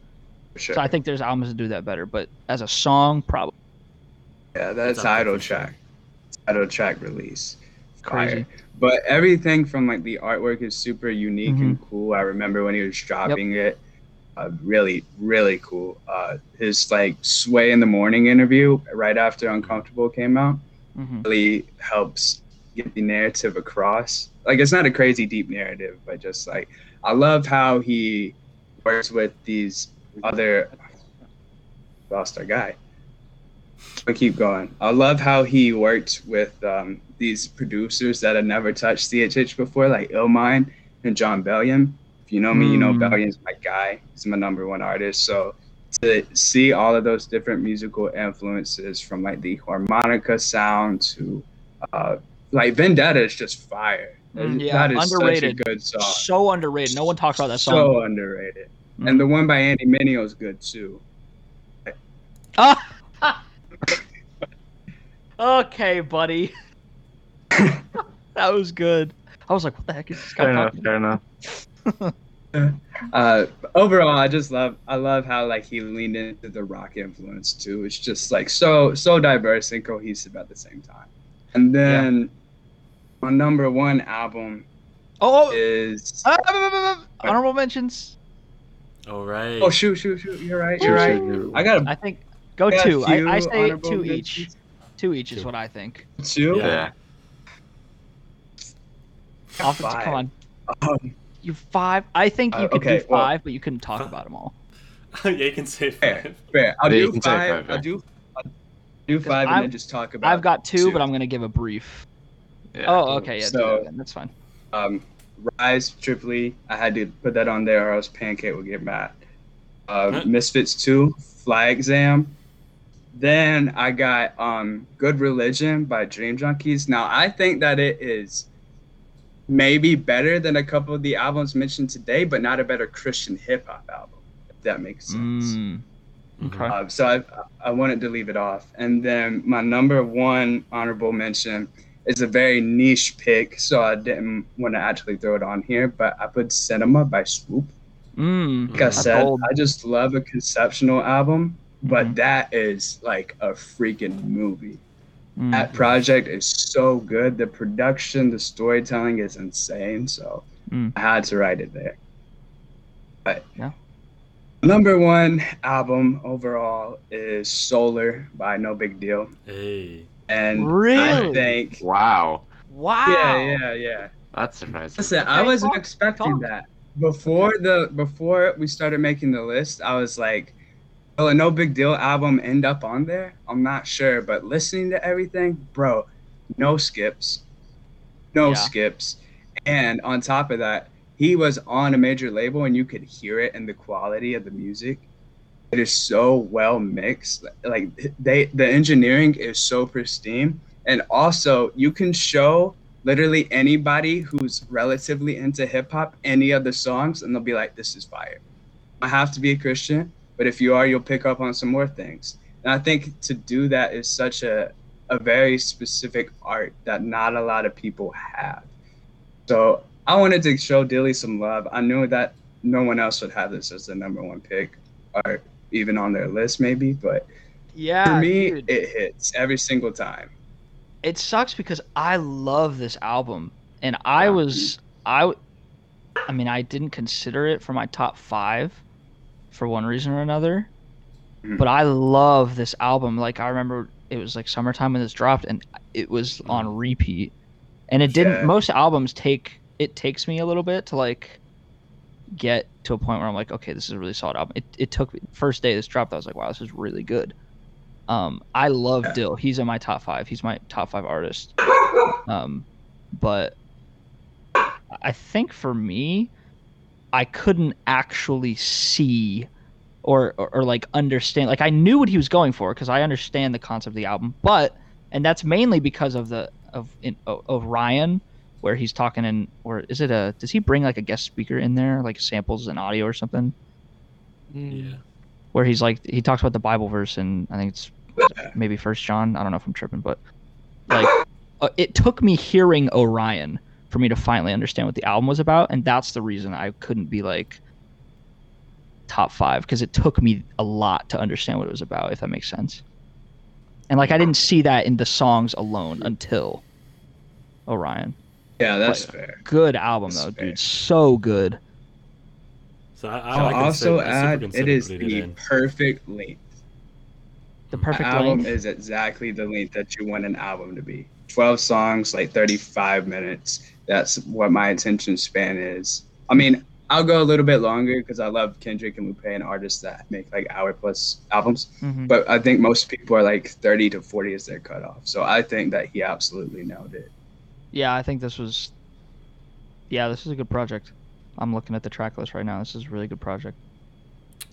for sure. So I think there's albums that do that better. But as a song, probably yeah, that's It's up there idol for sure. track, title track release. crazy. But everything from like the artwork is super unique and Mm-hmm. cool. I remember when he was dropping it, uh, really really cool. Uh, his like Sway in the Morning interview right after Uncomfortable came out hmm really helps get the narrative across. Like it's not a crazy deep narrative, but just like I love how he works with these other lost our guy. But keep going. I love how he worked with um, these producers that had never touched CHH before, like Illmind and Jon Bellion. If you know me, you know Mm. Bellion's my guy. He's my number one artist. So to see all of those different musical influences from like the harmonica sound to uh, like Vendetta is just fire. Mm, yeah, that is underrated. such a good song. So underrated. No one talks about that song. So underrated. Mm. And the one by Andy Mineo is good too. Ah! Okay, buddy. that was good. I was like, what the heck is this guy Fair enough. Fair enough. Uh, overall, I just love I love how like he leaned into the rock influence too. It's just like so so diverse and cohesive at the same time. And then my number one album Oh, oh, is ah, ah, ah, ah, honorable mentions. All right. oh shoot shoot shoot you're right you're right. shoot, shoot. I got a I think go got a two. I, I say honorable two each. Mentions. Two each is what I think. two. Yeah. Yeah. Off Five. come on. Um, You five. I think you Uh, could okay, do well- five, but you couldn't talk about them all. yeah, you can say five. fair. I'll Yeah, do can say five. five, I'll yeah. do I'll do 'Cause five and I've- then just talk about. I've got two, two. but I'm gonna give a brief. Yeah. oh, okay, yeah, do So- that that's fine. um, Rise, Trip Lee. I had to put that on there, or else Pancake would get mad. Uh, Misfits Two, Fly Exam. Then I got um, Good Religion by Dream Junkies. Now I think that it is maybe better than a couple of the albums mentioned today, but not a better Christian hip hop album. If that makes sense. Mm, okay. Uh, so I, I wanted to leave it off. And then my number one honorable mention is a very niche pick, so I didn't want to actually throw it on here, but I put Cinema by Swoop. Mm, Like I That's said, bold. I just love a conceptual album, but Mhm. that is like a freaking movie. mm. That project is so good. The production, the storytelling is insane. So Mm. I had to write it there. But Yeah. number one album overall is Solar by No Big Deal. Hey. And I Really? think Wow. Wow. Yeah, yeah, yeah. That's surprising. Listen, I wasn't talk- expecting talk. that. Before the before we started making the list, I was like, Will a No Big Deal album end up on there? I'm not sure, but listening to everything, bro, no skips. No Yeah. skips. And on top of that, he was on a major label and you could hear it in the quality of the music. It is so well mixed. Like they the engineering is so pristine. And also you can show literally anybody who's relatively into hip hop any of the songs and they'll be like, This is fire. I have to be a Christian, but if you are, you'll pick up on some more things. And I think to do that is such a a very specific art that not a lot of people have. So I wanted to show Dilly some love. I knew that no one else would have this as the number one pick or even on their list maybe, but Yeah. for me dude. it hits every single time. it sucks because I love this album, and I was I mean, I didn't consider it for my top five, for one reason or another, Mhm. but I love this album. Like I remember it was like summertime when this dropped, and it was on repeat, and it didn't. Yeah. Most albums take it takes me a little bit to like get to a point where I'm like, okay, this is a really solid album. It it took me first day this dropped, I was like, wow, this is really good. Um, I love Yeah. Dill. He's in my top five. He's my top five artist. Um, but I think for me, I couldn't actually see or, or, or like understand. Like I knew what he was going for because I understand the concept of the album, but and that's mainly because of the of in, of, of Ryan, where he's talking in or is it a does he bring like a guest speaker in there like samples and audio or something Yeah. where he's like he talks about the Bible verse and I think it's maybe First John. I don't know if I'm tripping, but like uh, it took me hearing Orion for me to finally understand what the album was about, and that's the reason I couldn't be like top five because it took me a lot to understand what it was about, if that makes sense. And like I didn't see that in the songs alone until Orion. Yeah, that's But- fair. Good album That's though, fair. dude. So good. So I, I, I'll also add it is the in. perfect length. The perfect album length. is exactly the length that you want an album to be. 12 songs, like 35 minutes. That's what my attention span is. I mean, I'll go a little bit longer because I love Kendrick and Lupe and artists that make like hour plus albums. Mhm. But I think most people are like 30 to 40 is their cutoff. So I think that he absolutely nailed it. Yeah, I think this was. Yeah, this is a good project. I'm looking at the track list right now. This is a really good project.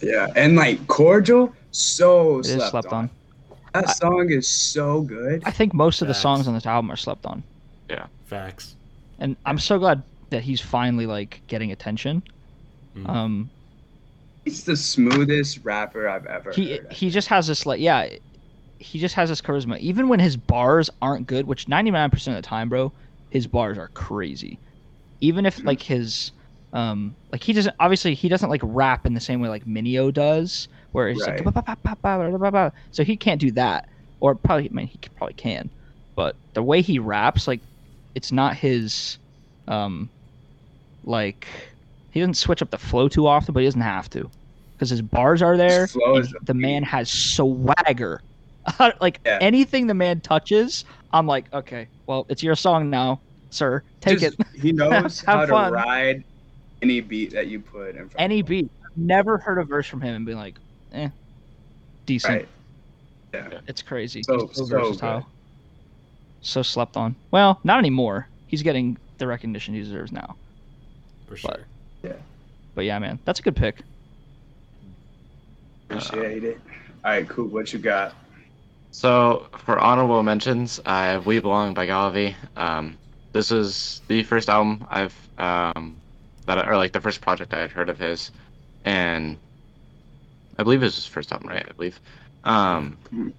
Yeah. And like Cordial, so It is slept, slept on. That I- song is so good. I think most of the songs on this album are slept on, Yeah, Facts. And I'm so glad that he's finally like getting attention. Mhm. Um, He's the smoothest rapper I've ever he heard. he just has this like yeah, he just has this charisma. Even when his bars aren't good, which 99% of the time, bro, his bars are crazy. Even if Mhm. like his um like he doesn't obviously he doesn't like rap in the same way like Mineo does, where it's Right. like so he can't do that, or probably I mean he probably can, but the way he raps like it's not his um like he doesn't switch up the flow too often, but he doesn't have to because his bars are there. Is the man has swagger. like Yeah. anything the man touches, I'm like, okay, well, it's your song now, sir. Take Just- it. He knows how to fun. ride any beat that you put in front. Any beat. I've never heard a verse from him and been like, eh, decent. Right. Yeah. It's crazy. So- so, so versatile. good. So slept on. Well, not anymore. He's getting the recognition he deserves now. For sure. Yeah. But yeah, man, that's a good pick. Appreciate it. All right, cool. What you got? So for honorable mentions, I have "We Belong" by GAWVI. Um, this is the first album I've um, that I, or like the first project I had heard of his, and I believe it was his first album, right? I believe. Um, Mhm. yeah.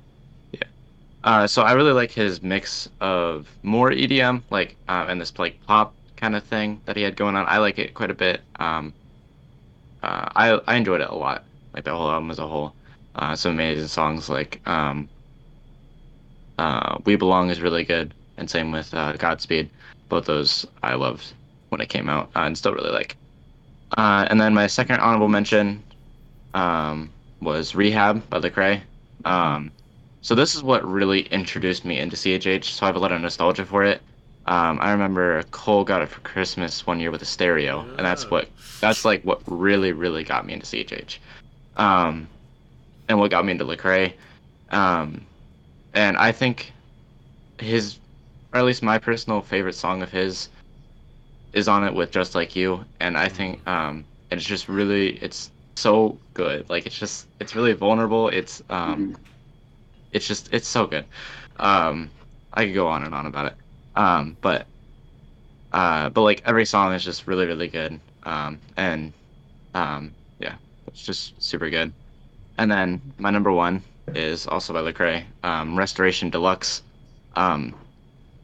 Uh, so I really like his mix of more EDM, like um, and this like pop kind of thing that he had going on. I like it quite a bit. Um, uh, I I enjoyed it a lot, like the whole album as a whole. Uh, some amazing songs like um, uh, "We Belong" is really good, and same with uh, "Godspeed." Both those I loved when it came out, uh, and still really like. Uh, and then my second honorable mention um, was "Rehab" by Lecrae. Um, so this is what really introduced me into CHH. So I have a lot of nostalgia for it. Um, I remember Cole got it for Christmas one year with a stereo, and that's what that's like what really really got me into CHH. Um, and what got me into Lecrae. Um, and I think his, or at least my personal favorite song of his, is on it with "Just Like You," and I think um, it's just really it's so good. Like it's just it's really vulnerable. It's um, it's just it's so good. Um, I could go on and on about it. Um, but uh, but like every song is just really really good. Um, and um, yeah, it's just super good. And then my number one is also by Lecrae, um, Restoration Deluxe. Um,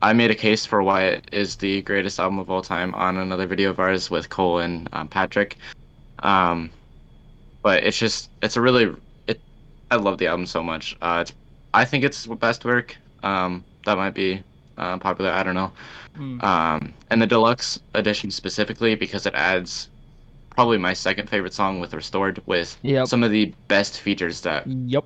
I made a case for why it is the greatest album of all time on another video of ours with Cole and um, Patrick. Um, but it's just it's a really it. I love the album so much. Uh, it's, I think it's his best work. Um, that might be uh, popular. I don't know. Mm. Um, and the deluxe edition specifically because it adds probably my second favorite song with Restored with Yep. some of the best features that Yep.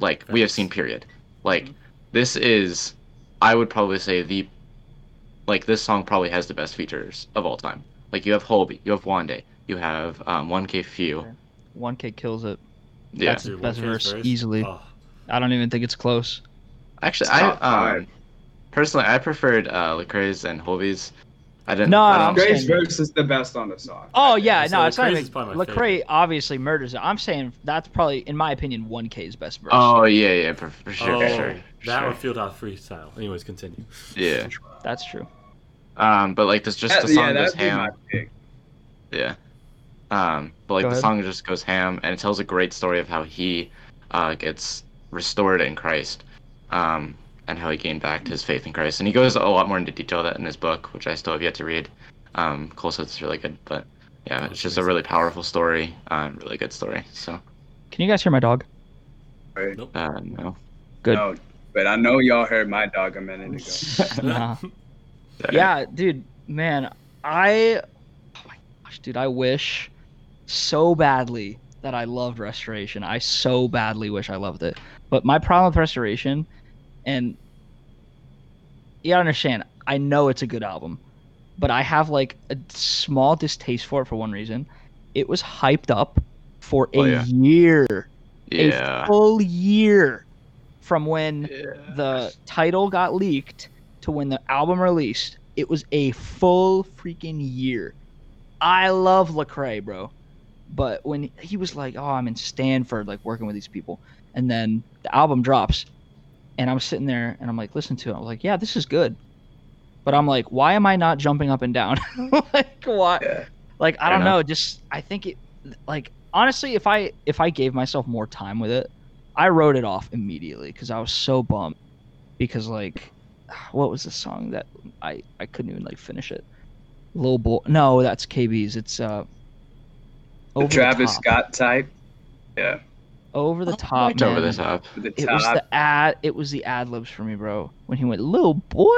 like we have seen period like this is i would probably say the like this song probably has the best features of all time like you have Hulvey, you have Wande, you have um, 1K Phew 1K kills it. yeah That's his Dude, best 1K's verse, easily. Oh, I don't even think it's close. actually It's i um personally i preferred uh Lecrae's and Hulvey's i didn't No, I I'm don't- Grace saying- verse is the best on the song. Oh yeah, So no, it's not Lecrae's even. is Lecrae favorite. obviously murders it. I'm saying that's probably, in my opinion, 1K's best verse. oh yeah yeah for, for sure oh, for sure that sure. or Fieldhouse Freestyle. Anyways, continue. yeah That's true. um but like this just That- the song yeah, goes that'd be my ham. Yeah. Um, but like Go the ahead. song just goes ham, and it tells a great story of how he uh, gets restored in Christ, um, and how he gained back his faith in Christ. And he goes a lot more into detail of that in his book, which I still have yet to read. Um, Cole says it's really good, but yeah, That's it's just a really powerful story, um, really good story. So Can you guys hear my dog? Nope. uh, no, Good. No, but I know y'all heard my dog a minute ago. Nah. Yeah, dude, man, I, oh my gosh, dude, I wish so badly that I loved Restoration. I so badly wish I loved it. But my problem with Restoration, and you gotta understand, I know it's a good album, but I have like a small distaste for it for one reason. It was hyped up for oh, a Oh, yeah. year, Yeah. a full year from when yeah. the title got leaked to when the album released. It was a full freaking year. I love Lecrae, bro. But when he was like, "Oh, I'm in Stanford, like working with these people," and then the album drops, and I'm sitting there and I'm like, listen to it. I'm like, yeah, this is good. But I'm like, why am I not jumping up and down? like, why? Yeah. Like, I don't enough. know. Just I think it. Like, honestly, if I if I gave myself more time with it, I wrote it off immediately because I was so bummed. Because like, what was the song that I I couldn't even like finish it? Lil boy. No, that's KB's. It's uh. The Over the Travis top. Scott type. Yeah. Over the top. liked over the top. The It was the ad. It was the ad libs for me, bro. When he went, "Little boy."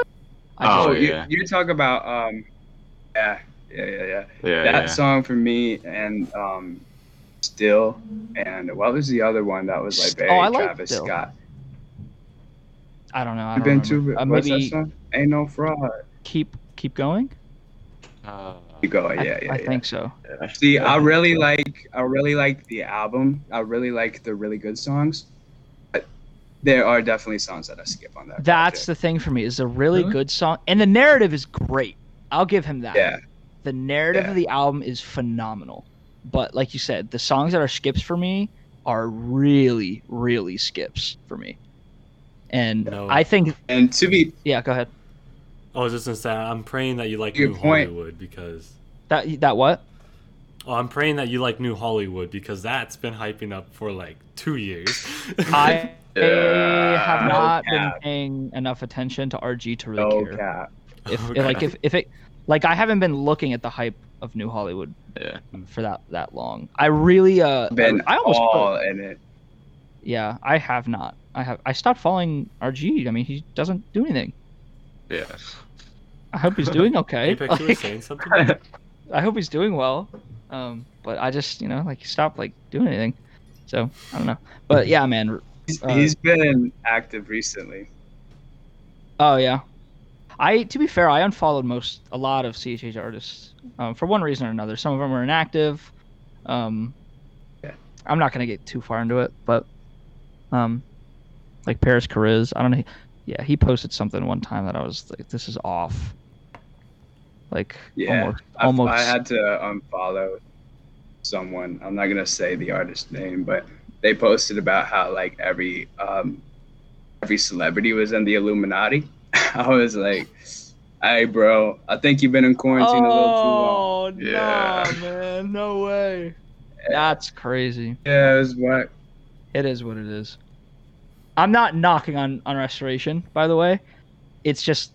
I Oh, oh, just, yeah. you, you're talking about um, yeah, yeah, yeah, yeah. Yeah. that yeah. song for me and um, still, and what was the other one that was like very Oh, I like Travis Still. Scott? I don't know. I You don't been remember. to uh, what's that song? Ain't no fraud. keep keep going. Uh, You go, I, yeah, yeah, I yeah. think so. yeah. See, I really like, I really like the album. I really like the really good songs. But there are definitely songs that I skip on that. That's project. the thing for me. Is a really Really? good song, and the narrative is great. I'll give him that. yeah. The narrative Yeah. of the album is phenomenal. But like you said, the songs that are skips for me are really, really skips for me. And No. I think, And to be yeah, go ahead. I was just gonna say, I'm praying that you like Good New point. Hollywood because. That that what? Oh, I'm praying that you like New Hollywood because that's been hyping up for like two years. I Yeah. have No not been paying enough attention to RG to really no care. cap. If Okay. like if, if it like I haven't been looking at the hype of New Hollywood Yeah. for that that long. I really uh Been I almost all in it. yeah, I have not. I have I stopped following RG. I mean, he doesn't do anything. Yeah. I hope he's doing okay. Apex, you were Like, saying something? I hope he's doing well. Um, but I just you know like he stopped like doing anything. So I don't know. But yeah, man. Uh, he's been active recently. Oh yeah. I to be fair, I unfollowed most a lot of CHH artists um, for one reason or another. Some of them were inactive. Um, Yeah. I'm not gonna get too far into it, but um, like Parris Chariz, I don't know. Yeah, he posted something one time that I was like, "This is off." Like Yeah, almost, I, almost. I had to unfollow someone. I'm not gonna say the artist name, but they posted about how like every um, every celebrity was in the Illuminati. I was like, "Hey, bro, I think you've been in quarantine a little too long." Oh Yeah. no, man, no way. That's crazy. Yeah, it was what. It is what it is. I'm not knocking on on restoration, by the way. It's just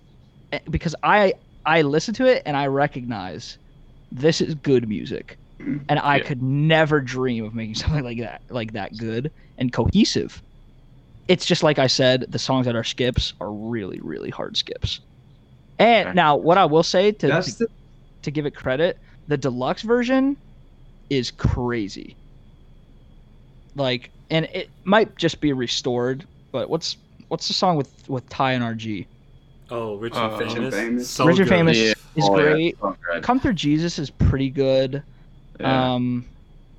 eh, because I I listen to it and I recognize this is good music, and I Yeah. could never dream of making something like that like that good and cohesive. It's just like I said, the songs that are skips are really really hard skips. And Okay. now, what I will say to, to the to give it credit, the deluxe version is crazy. Like, and it might just be restored, but what's what's the song with with Ty and RG? Oh, Rich Uh, and Rich Famous. and Famous. So Rich and. Famous Yeah. is Oh, great. Oh, God. Come Through Jesus is pretty good. Yeah. Um,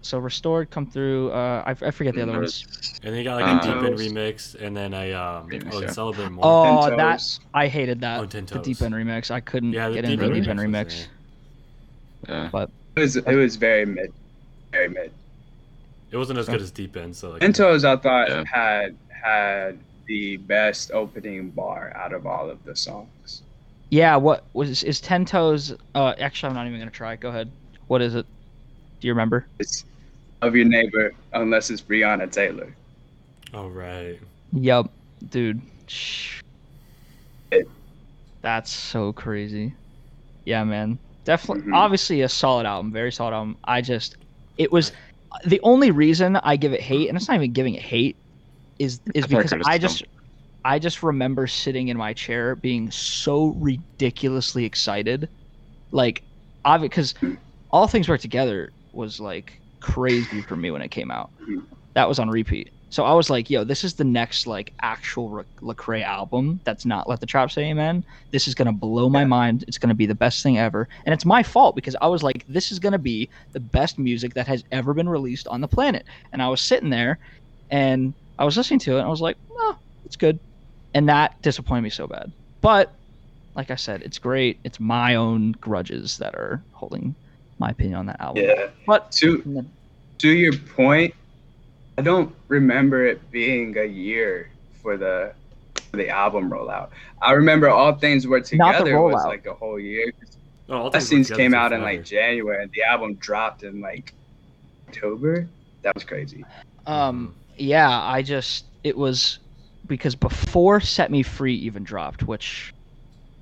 so restored, come through. Uh, I, I forget the other ones. And then you got like a Uh, deep end remix, and then a um, Remix, oh, yeah. celebrate more. Oh, that I hated that. Oh, the deep end remix. I couldn't yeah, get into the deep end remix. remix. was- Yeah. it was it was very mid, very mid. It wasn't as good as deep end, so like. Mentos, I thought Yeah. had had the best opening bar out of all of the songs. Yeah, what was is Ten Toes? Uh, actually, I'm not even gonna try. Go ahead. What is it? Do you remember? It's of your neighbor, unless it's Breonna Taylor. All right. right. Yup, dude. Shh. It- That's so crazy. Yeah, man. Definitely, Mhm. obviously a solid album, very solid album. I just, it was the only reason I give it hate, and it's not even giving it hate, is is because I just, I just remember sitting in my chair being so ridiculously excited, like, because all things work together was like crazy for me when it came out. That was on repeat. So I was like, yo, this is the next like actual Lecrae album that's not Let the Trap Say Amen. This is gonna blow my mind. It's gonna be the best thing ever. And it's my fault because I was like, this is gonna be the best music that has ever been released on the planet. And I was sitting there and I was listening to it and I was like, oh, it's good. And that disappointed me so bad. But like I said, it's great. It's my own grudges that are holding my opinion on that album. Yeah. But To to your point, I don't remember it being a year for the for the album rollout. I remember all things were Not the together was like a whole year. Oh, all things came out in like January, and the album dropped in like October. That was crazy. um yeah, I just it was because before Set Me Free even dropped, which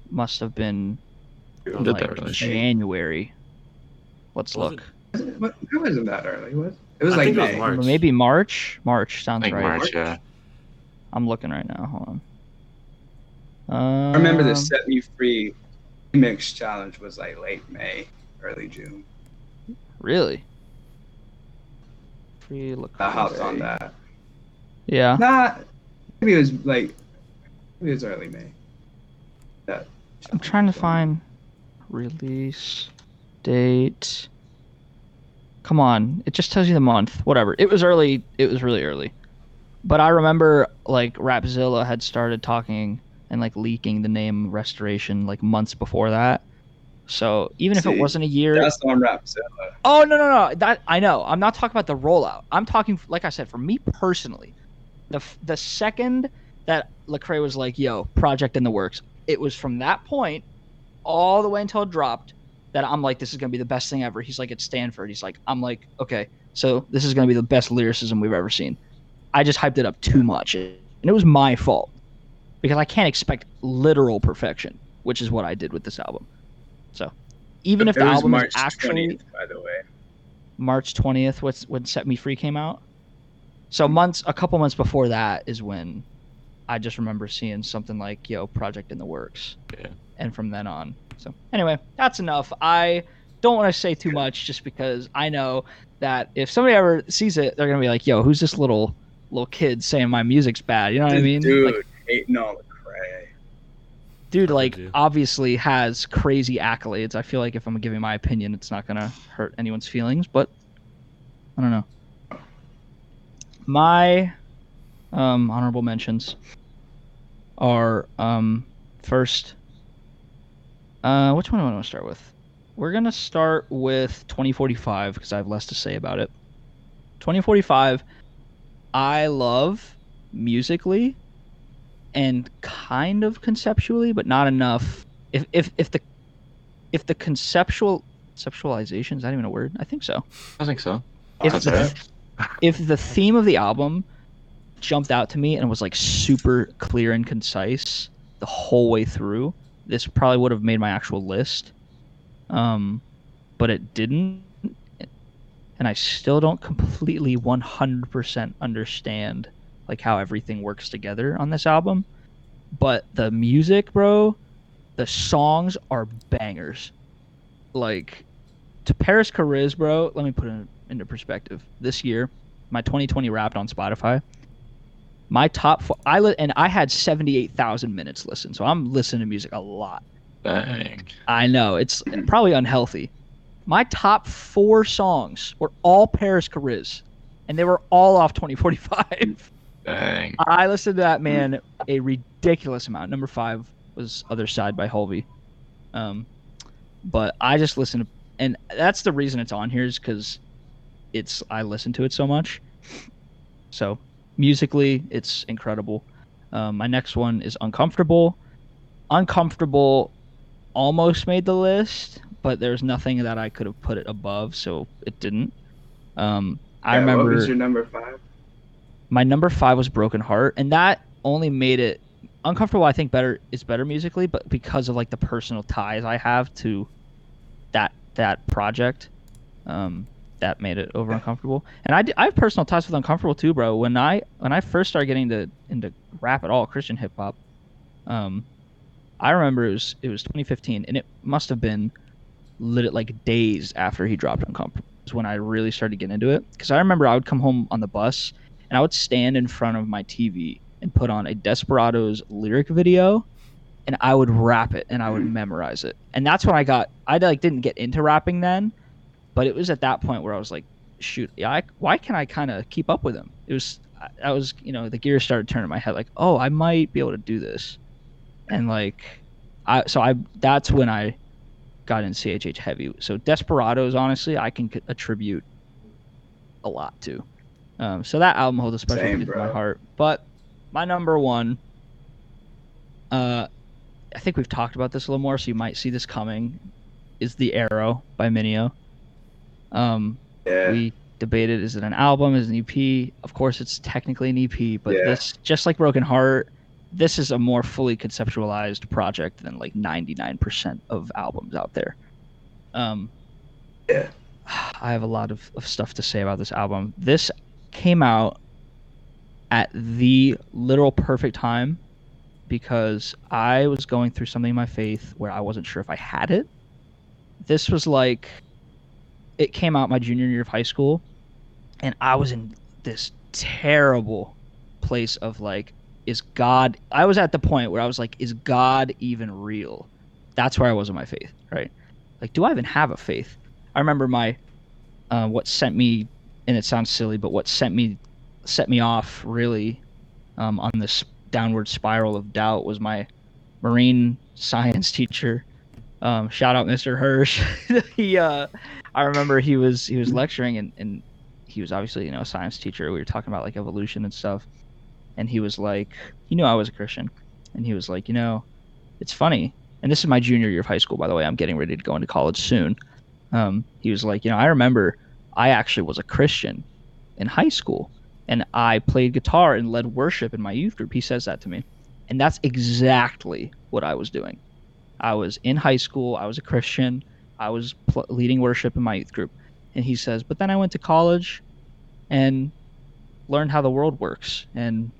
must have been like really? January. Let's Was look. What- It wasn't that early. Was it? It was I like think it was March. Maybe March. March sounds Like right. March, yeah. I'm looking right now. Hold on. Um, I remember the Set Me Free remix challenge was like late May, early June. Really? Free look. I hopped on that. Yeah. Not maybe it was like maybe it was early May. That I'm trying to find release date. Come on, it just tells you the month. Whatever. It was early. It was really early. But I remember like Rapzilla had started talking and like leaking the name Restoration like months before that. So even if it wasn't a year, that's on Rapzilla. Oh no no no! That I know. I'm not talking about the rollout. I'm talking, like I said, for me personally, the the second that Lecrae was like, "Yo, project in the works," it was from that point all the way until it dropped that I'm like, "This is gonna be the best thing ever." He's like at Stanford. He's like, "I'm like, okay, so this is gonna be the best lyricism we've ever seen." I just hyped it up too much, and it was my fault because I can't expect literal perfection, which is what I did with this album. So, even if the was album March is actually 20th, by the way. March 20th what's when Set Me Free came out. So months a couple months before that is when I just remember seeing something like yo project in the works. Yeah. And from then on. So anyway, that's enough. I don't want to say too much just because I know that if somebody ever sees it, they're gonna be like, "Yo, who's this little little kid saying my music's bad?" You know what I mean? Dude, Like, hating on Lecrae. dude, like do. obviously has crazy accolades. I feel like if I'm giving my opinion, it's not gonna hurt anyone's feelings, but I don't know. My um, honorable mentions are um, first. Uh, which one do I want to start with? We're gonna start with 2045 because I have less to say about it. 2045, I love musically and kind of conceptually, but not enough. If if if the if the conceptual conceptualization is that even a word? I think so. I think so. If That's the, right. if the theme of the album jumped out to me and was like super clear and concise the whole way through, this probably would have made my actual list. Um, but it didn't, and I still don't completely 100% understand like how everything works together on this album. But the music, bro, the songs are bangers. Like to Parris Chariz, bro. Let me put it into perspective. This year, my 2020 Wrapped on Spotify. My top, four, I li- and I had 78,000 minutes listened, so I'm listening to music a lot. Dang. I know it's probably unhealthy. My top four songs were all Parris Chariz, and they were all off 2045. Dang. I listened to that man a ridiculous amount. Number five was Other Side by Hulvey. Um, but I just listened, to, and that's the reason it's on here is because it's I listen to it so much. So musically, it's incredible. Um, my next one is Uncomfortable. Uncomfortable almost made the list, but there's nothing that I could have put it above, so it didn't. Um, I Yeah, remember What was your number five? my number five was broken heart and that only made it uncomfortable i think better is better musically but because of like the personal ties i have to that that project um that made it over uncomfortable and i, d- I have personal ties with uncomfortable too bro when i when i first started getting into into rap at all christian hip-hop um i remember it was it was 2015 and it must have been lit like days after he dropped uncomfortable is when I really started getting into it. Because I remember I would come home on the bus and I would stand in front of my TV and put on a Desperados lyric video and I would rap it and I would memorize it. And that's when I got I like didn't get into rapping then, but it was at that point where I was like, shoot, yeah, I, why can I kind of keep up with him? It was I was you know the gears started turning in my head like, oh, I might be able to do this, and like, I so I that's when I got in CHH heavy. So Desperados, honestly, I can attribute a lot to. Um, so that album holds a special Same, place in my heart. But my number one, uh, I think we've talked about this a little more, so you might see this coming, is The Arrow by Mineo. Um, Yeah. we debated is it an album, is it an EP? Of course, it's technically an EP, but Yeah. this, just like Broken Heart, this is a more fully conceptualized project than like 99% of albums out there. Um, Yeah. I have a lot of, of stuff to say about this album. This came out at the literal perfect time because I was going through something in my faith where I wasn't sure if I had it. This was like, it came out my junior year of high school, and I was in this terrible place of like, is God. I was at the point where I was like, is God even real? That's where I was in my faith, right? Like, do I even have a faith? I remember my, uh, what sent me, and it sounds silly, but what sent me, set me off really, um, on this downward spiral of doubt was my marine science teacher. Um, shout out Mr. Hirsch. he, uh, I remember he was he was lecturing and, and he was obviously you know a science teacher. We were talking about like evolution and stuff, and he was like, he knew I was a Christian, and he was like, you know, it's funny. And this is my junior year of high school, by the way. I'm getting ready to go into college soon. Um, he was like, you know, I remember I actually was a Christian in high school, and I played guitar and led worship in my youth group. He says that to me, and that's exactly what I was doing. I was in high school. I was a Christian. I was pl- leading worship in my youth group. And he says, but then I went to college and learned how the world works and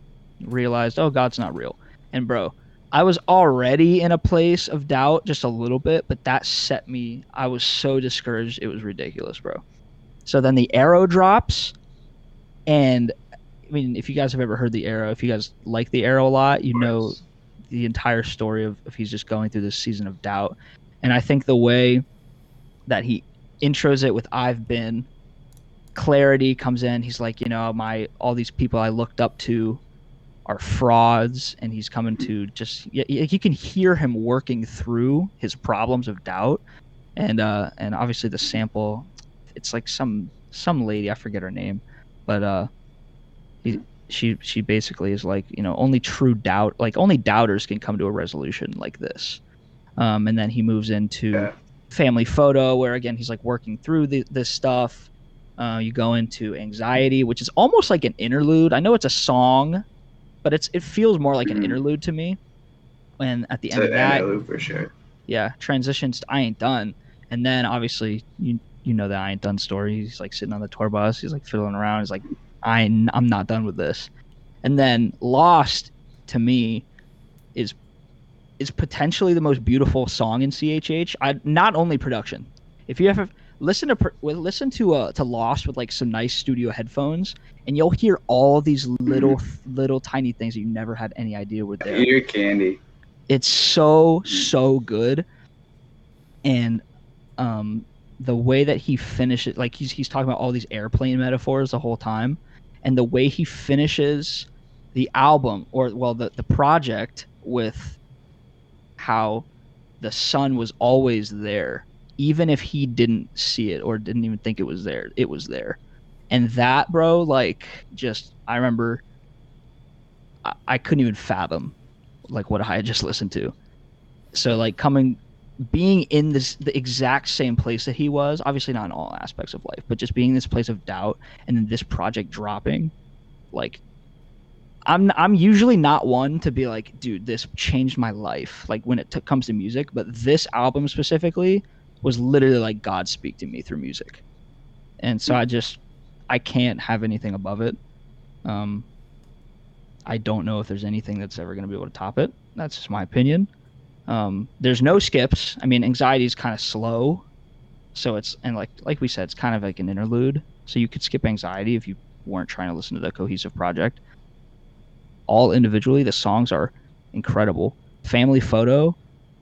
realized, oh, God's not real. And bro, I was already in a place of doubt just a little bit, but that set me. I was so discouraged. It was ridiculous, bro. So then the arrow drops. And I mean, if you guys have ever heard the arrow, if you guys like the arrow a lot, you know the entire story of, of he's just going through this season of doubt. And I think the way that he intros it with I've been clarity comes in. He's like, you know, my all these people I looked up to are frauds and he's coming to just y- y- you can hear him working through his problems of doubt. And uh and obviously the sample it's like some some lady, I forget her name, but uh he, she she basically is like you know only true doubt like only doubters can come to a resolution like this um, and then he moves into Yeah. Family photo where again he's like working through the, this stuff. Uh, you go into anxiety which is almost like an interlude. I know it's a song but it's it feels more like an Mhm. interlude to me. And at the It's end of that for sure. yeah transitions to i ain't done. And then obviously you you know the i ain't done story. He's like sitting on the tour bus. He's like fiddling around. He's like I, i'm not done with this. And then lost to me is is potentially the most beautiful song in chh I, not only production. If you ever listen to listen to uh to lost with like some nice studio headphones and you'll hear all these little little tiny things that you never had any idea were there. Ear candy. it's so so good. And um the way that he finishes like he's he's talking about all these airplane metaphors the whole time and the way he finishes the album or well the the project with how the sun was always there even if he didn't see it or didn't even think it was there it was there and that bro like just i remember i, I couldn't even fathom like what I had just listened to. So like coming being in this the exact same place that he was, obviously not in all aspects of life, but just being in this place of doubt and then this project dropping, like I'm I'm usually not one to be like, dude, this changed my life. Like when it t- comes to music, but this album specifically was literally like God speak to me through music, and so I just I can't have anything above it. Um, I don't know if there's anything that's ever to be able to top it. That's just my opinion. Um, there's no skips. I mean, anxiety is kind of slow, So it's and like like we said, it's kind of like an interlude. So you could skip anxiety if you weren't trying to listen to the cohesive project. All individually, the songs are incredible. Family Photo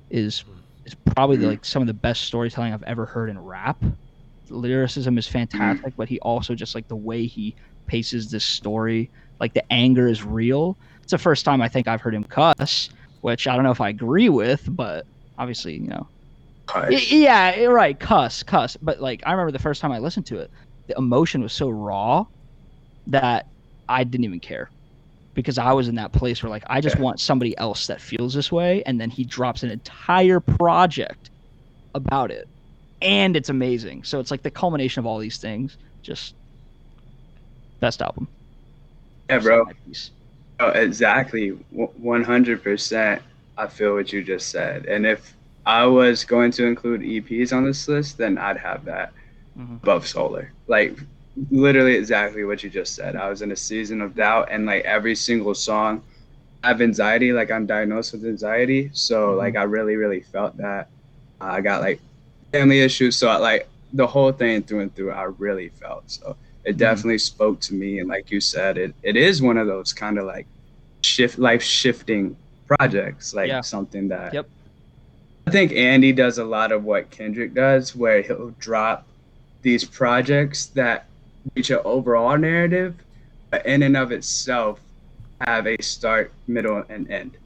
is is probably like some of the best storytelling I've ever heard in rap. The lyricism is fantastic, but he also just like the way he paces this story, like the anger is real. It's the first time I think I've heard him cuss, which I don't know if I agree with, but obviously, you know, Cut. Y- yeah, right. Cuss, cuss. But like, I remember the first time I listened to it, the emotion was so raw that I didn't even care because I was in that place where like I just Yeah. want somebody else that feels this way, and then he drops an entire project about it, and it's amazing. So it's like the culmination of all these things. Just best album. Yeah, bro. Oh, exactly. One hundred percent. I feel what you just said. And if I was going to include EPs on this list, then I'd have that Mhm. above Solar. Like literally exactly what you just said. I was in a season of doubt, and like every single song, I have anxiety. Like I'm diagnosed with anxiety, so Mhm. like I really, really felt that. Uh, I got like family issues, so I, like the whole thing through and through, I really felt. So it Mhm. definitely spoke to me, and like you said, it it is one of those kind of like shift life shifting projects, like Yeah. something that. Yep. I think Andy does a lot of what Kendrick does, where he'll drop these projects that reach an overall narrative, but in and of itself have a start, middle, and end.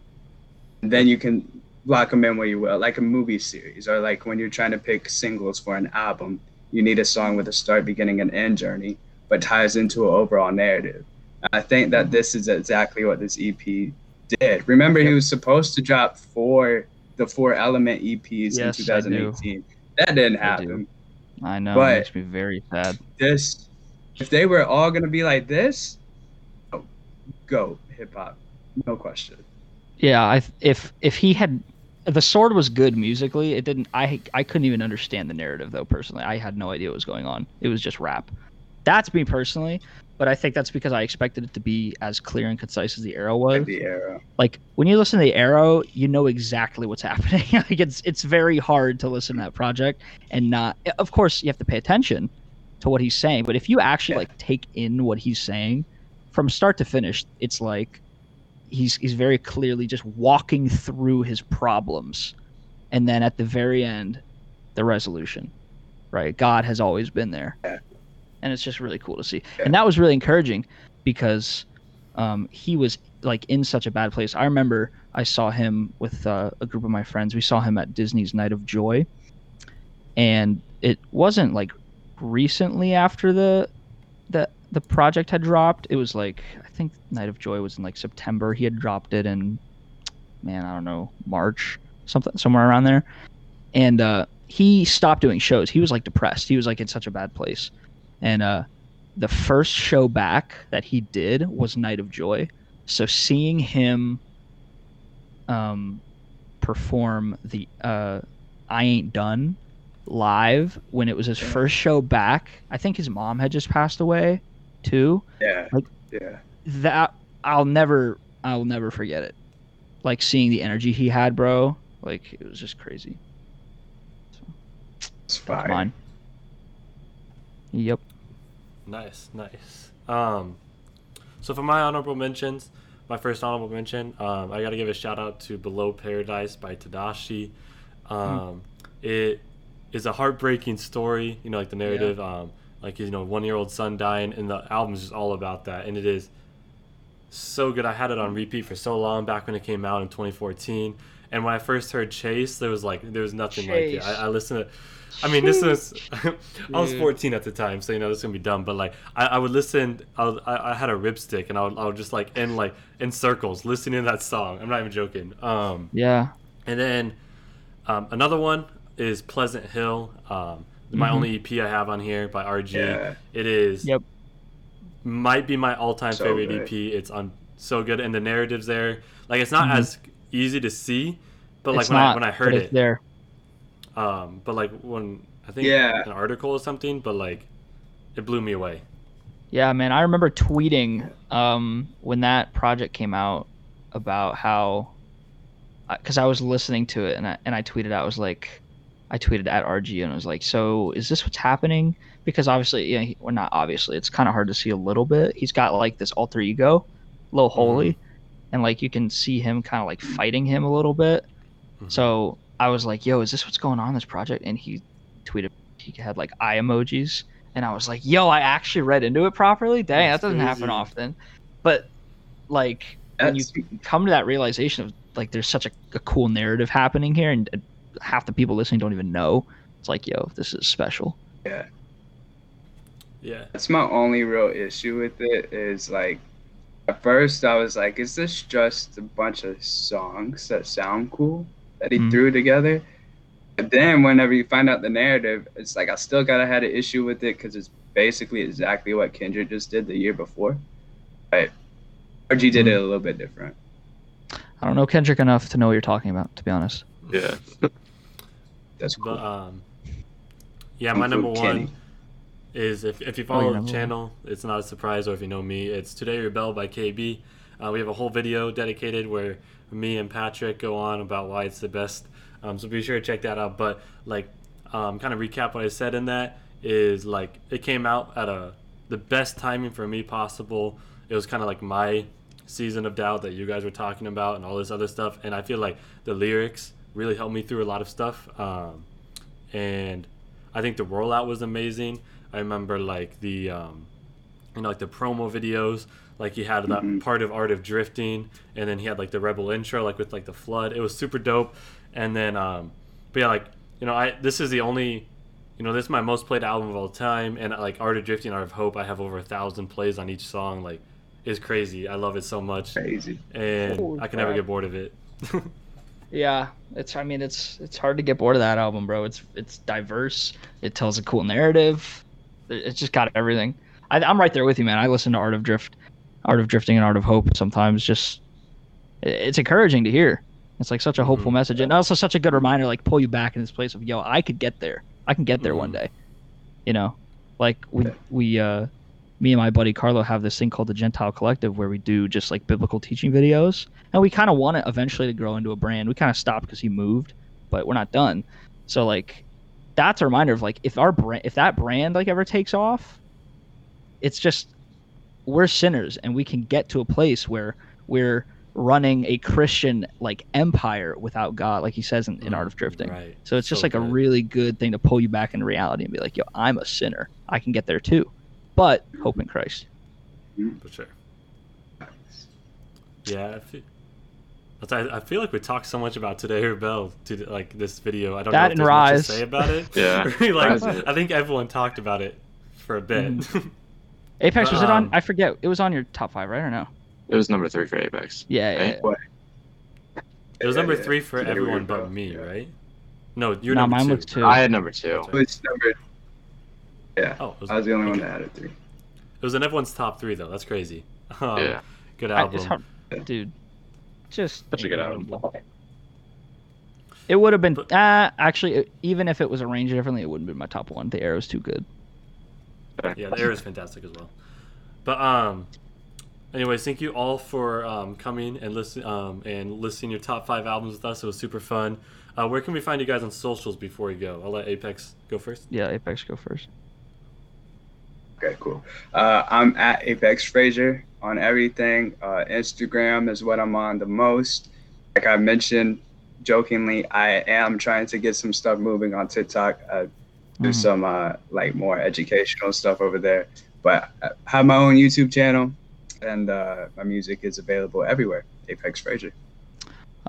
And then you can lock them in where you will, like a movie series, or like when you're trying to pick singles for an album, you need a song with a start, beginning, and end journey, but ties into an overall narrative. I think that this is exactly what this EP did. Remember, he was supposed to drop four, the four element EPs in Yes, I do. 2018. That didn't I happen. I know. But- it makes me very sad. This, if they were all gonna be like this, oh, go hip hop, no question. Yeah, I if if he had the sword was good musically, it didn't I I couldn't even understand the narrative though personally. I had no idea what was going on. It was just rap. That's me personally, but I think that's because I expected it to be as clear and concise as the arrow was. Like the era. Like when you listen to the arrow, you know exactly what's happening. like it's it's very hard to listen to that project and not of course you have to pay attention to what he's saying, but if you actually Yeah. like take in what he's saying from start to finish, it's like he's he's very clearly just walking through his problems and then at the very end the resolution. Right? God has always been there. Yeah. And it's just really cool to see. Yeah. And that was really encouraging because um, he was like in such a bad place. I remember I saw him with uh, a group of my friends. We saw him at Disney's Night of Joy, and it wasn't like recently after the the the project had dropped. It was like I think Night of Joy was in like September. He had dropped it in man I don't know March something somewhere around there, and uh, he stopped doing shows. He was like depressed. He was like in such a bad place, and uh, the first show back that he did was Night of Joy. So seeing him um, perform the uh, I Ain't Done live when it was his Yeah. first show back, I think his mom had just passed away too. Yeah. Like- yeah. That I'll never I'll never forget it. Like seeing the energy he had, bro. Like it was just crazy. It's That's fire. mine. Yep. Nice, nice. Um, so for my honorable mentions, my first honorable mention, um, I got to give a shout out to Below Paradise by Tedashii. Um, It is a heartbreaking story, you know, like the narrative, um, like you know, one year old son dying, and the album is just all about that, and it is so good. I had it on repeat for so long back when it came out in 2014. And when I first heard Chase, there was like there was nothing like it. I, I listened to. I mean, this was I was 14 at the time, so you know this is gonna be dumb. But like, I, I would listen. I, I I had a ripstick, and I would, I would just like in like in circles listening to that song. I'm not even joking. Um, Yeah. and then um, another one is Pleasant Hill. Um, my Mhm. only EP I have on here by RG. Yeah. It is Yep. might be my all-time So favorite good. EP. It's on so good, and the narratives there. Like it's not Mhm. as easy to see, but like It's when not, I when I heard it's it, there. um, but like when I think Yeah. an article or something, but like it blew me away. Yeah, man. I remember tweeting um, when that project came out about how, because I was listening to it and I, and I tweeted out, I was like, I tweeted at RG and I was like, "So is this what's happening?" Because obviously, yeah, he, well, not obviously, it's kind of hard to see a little bit. He's got like this alter ego, Lil Holy, and like you can see him kind of like fighting him a little bit. Mhm. So I was like, "Yo, is this what's going on in this project?" And he tweeted he had like eye emojis, and I was like, "Yo, I actually read into it properly. Dang, That's that doesn't happen often." But like when you come to that realization of like there's such a, a cool narrative happening here, and half the people listening don't even know. It's like, yo, this is special. yeah. Yeah. That's my only real issue with it is like at first I was like, is this just a bunch of songs that sound cool that he Mhm. threw together? But then whenever you find out the narrative, it's like I still gotta had an issue with it because it's basically exactly what Kendrick just did the year before. But RG did it a little bit different. I don't know Kendrick enough to know what you're talking about, to be honest. Yeah. That's cool. But um, yeah, my number Kenny. one is if if you Oh, follow your the number one. channel, it's not a surprise, or if you know me, it's Today Rebel by KB. Uh, we have a whole video dedicated where me and Patrick go on about why it's the best. Um, so be sure to check that out. But like, um, kind of recap what I said in that is like it came out at a the best timing for me possible. It was kind of like my season of doubt that you guys were talking about and all this other stuff. And I feel like the lyrics really helped me through a lot of stuff. Um, and I think the rollout was amazing. I remember like the um, you know like the promo videos. Like he had that Mhm. part of Art of Drifting, and then he had like the Rebel intro, like with like the flood. It was super dope. And then, um, but yeah, like you know, I this is the only, you know, this is my most played album of all time, and like Art of Drifting, Art of Hope, I have over a thousand plays on each song. Like, is crazy. I love it so much, Crazy. and Holy I can never get bored of it. Yeah, it's. I mean, it's it's hard to get bored of that album, bro. It's it's diverse. It tells a cool narrative. It- It's just got everything. I, I'm right there with you, man. I listen to Art of Drift, Art of Drifting, and Art of Hope sometimes. Just it's encouraging to hear. It's like such a hopeful Mhm. message, and also such a good reminder, like pull you back in this place of yo, I could get there. I can get there one Mhm. day. You know, like we we uh, me and my buddy Carlo have this thing called the Gentile Collective where we do just like biblical teaching videos, and we kind of want it eventually to grow into a brand. We kind of stopped because he moved, but we're not done. So like, that's a reminder of like if our brand, if that brand like ever takes off, it's just we're sinners and we can get to a place where we're running a Christian like empire without God, like he says in, in Art of mm, Drifting. Right. So it's just So like a really good thing to pull you back into reality and be like, yo, I'm a sinner. I can get there too. But hope in Christ. for sure. Yeah, I feel, I, I feel like we talked so much about today Rebel to like this video. I don't That know if and there's much Rise. to say about it. Yeah, like I think everyone talked about it for a bit. Mm-hmm. Apex, was it on? Um, I forget. It was on your top five, right? Or no? It was number three for Apex. Yeah. yeah, Hey, yeah. What? it was number yeah. three for Today everyone but me, yeah. right? No, you're No, number mine two. was two. I had number two. It was number. Yeah, Oh, was, I was the only one that had a three. It was in everyone's top three though. That's crazy. Um, Yeah. Good album. it's hard, dude. Just Such a good album. It would have been. But- Uh, actually, even if it was arranged differently, it wouldn't have been my top one. The arrow's too good. Yeah, the air is fantastic as well. But um, anyways, thank you all for um, coming and listen um, and listing your top five albums with us. It was super fun. Uh, where can we find you guys on socials before we go? I'll let Apex go first. Yeah, Apex go first. Okay, cool. Uh, I'm at Apex Fraser on everything. Uh, Instagram is what I'm on the most. Like I mentioned jokingly, I am trying to get some stuff moving on TikTok. I do Mhm. some uh, like more educational stuff over there. But I have my own YouTube channel, and uh, my music is available everywhere. Apex Frazier.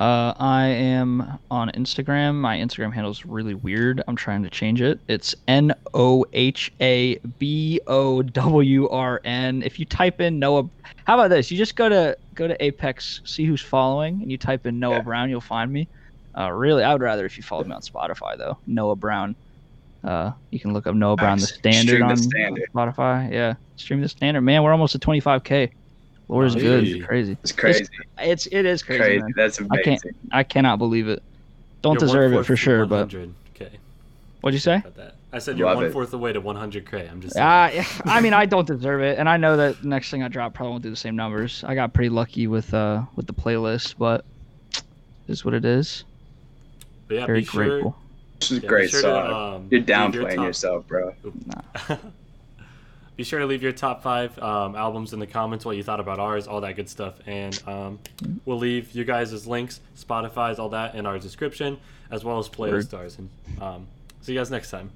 Uh, I am on Instagram. My Instagram handle is really weird. I'm trying to change it. It's N O H A B O W R N. If you type in Noah, how about this? You just go to go to Apex, see who's following, and you type in Noah Yeah. Brown, you'll find me. Uh, really, I would rather if you followed me on Spotify though. Noah Brown. Uh, you can look up Noah Brown, the standard The on Standard. Spotify. Yeah, stream the standard. Man, we're almost at 25k. Lord is good. Crazy. It's crazy. It's crazy, It's it is crazy. crazy. man. That's I can't. I cannot believe it. Don't You're deserve it for sure, but 100. Okay, what'd you say? about that. I said you're Love one it. away to 100k. I'm just saying. Uh, I mean, I don't deserve it, and I know that next thing I drop probably won't do the same numbers. I got pretty lucky with uh with the playlist, but it is what it is. but yeah, Very be sure grateful. This is Yeah, great sure to, um, You're leave your downplaying top- yourself, bro. Be sure to leave your top five um, albums in the comments, what you thought about ours, all that good stuff. And um, we'll leave you guys' links, Spotify's, all that in our description, as well as playlist stars. And um, see you guys next time.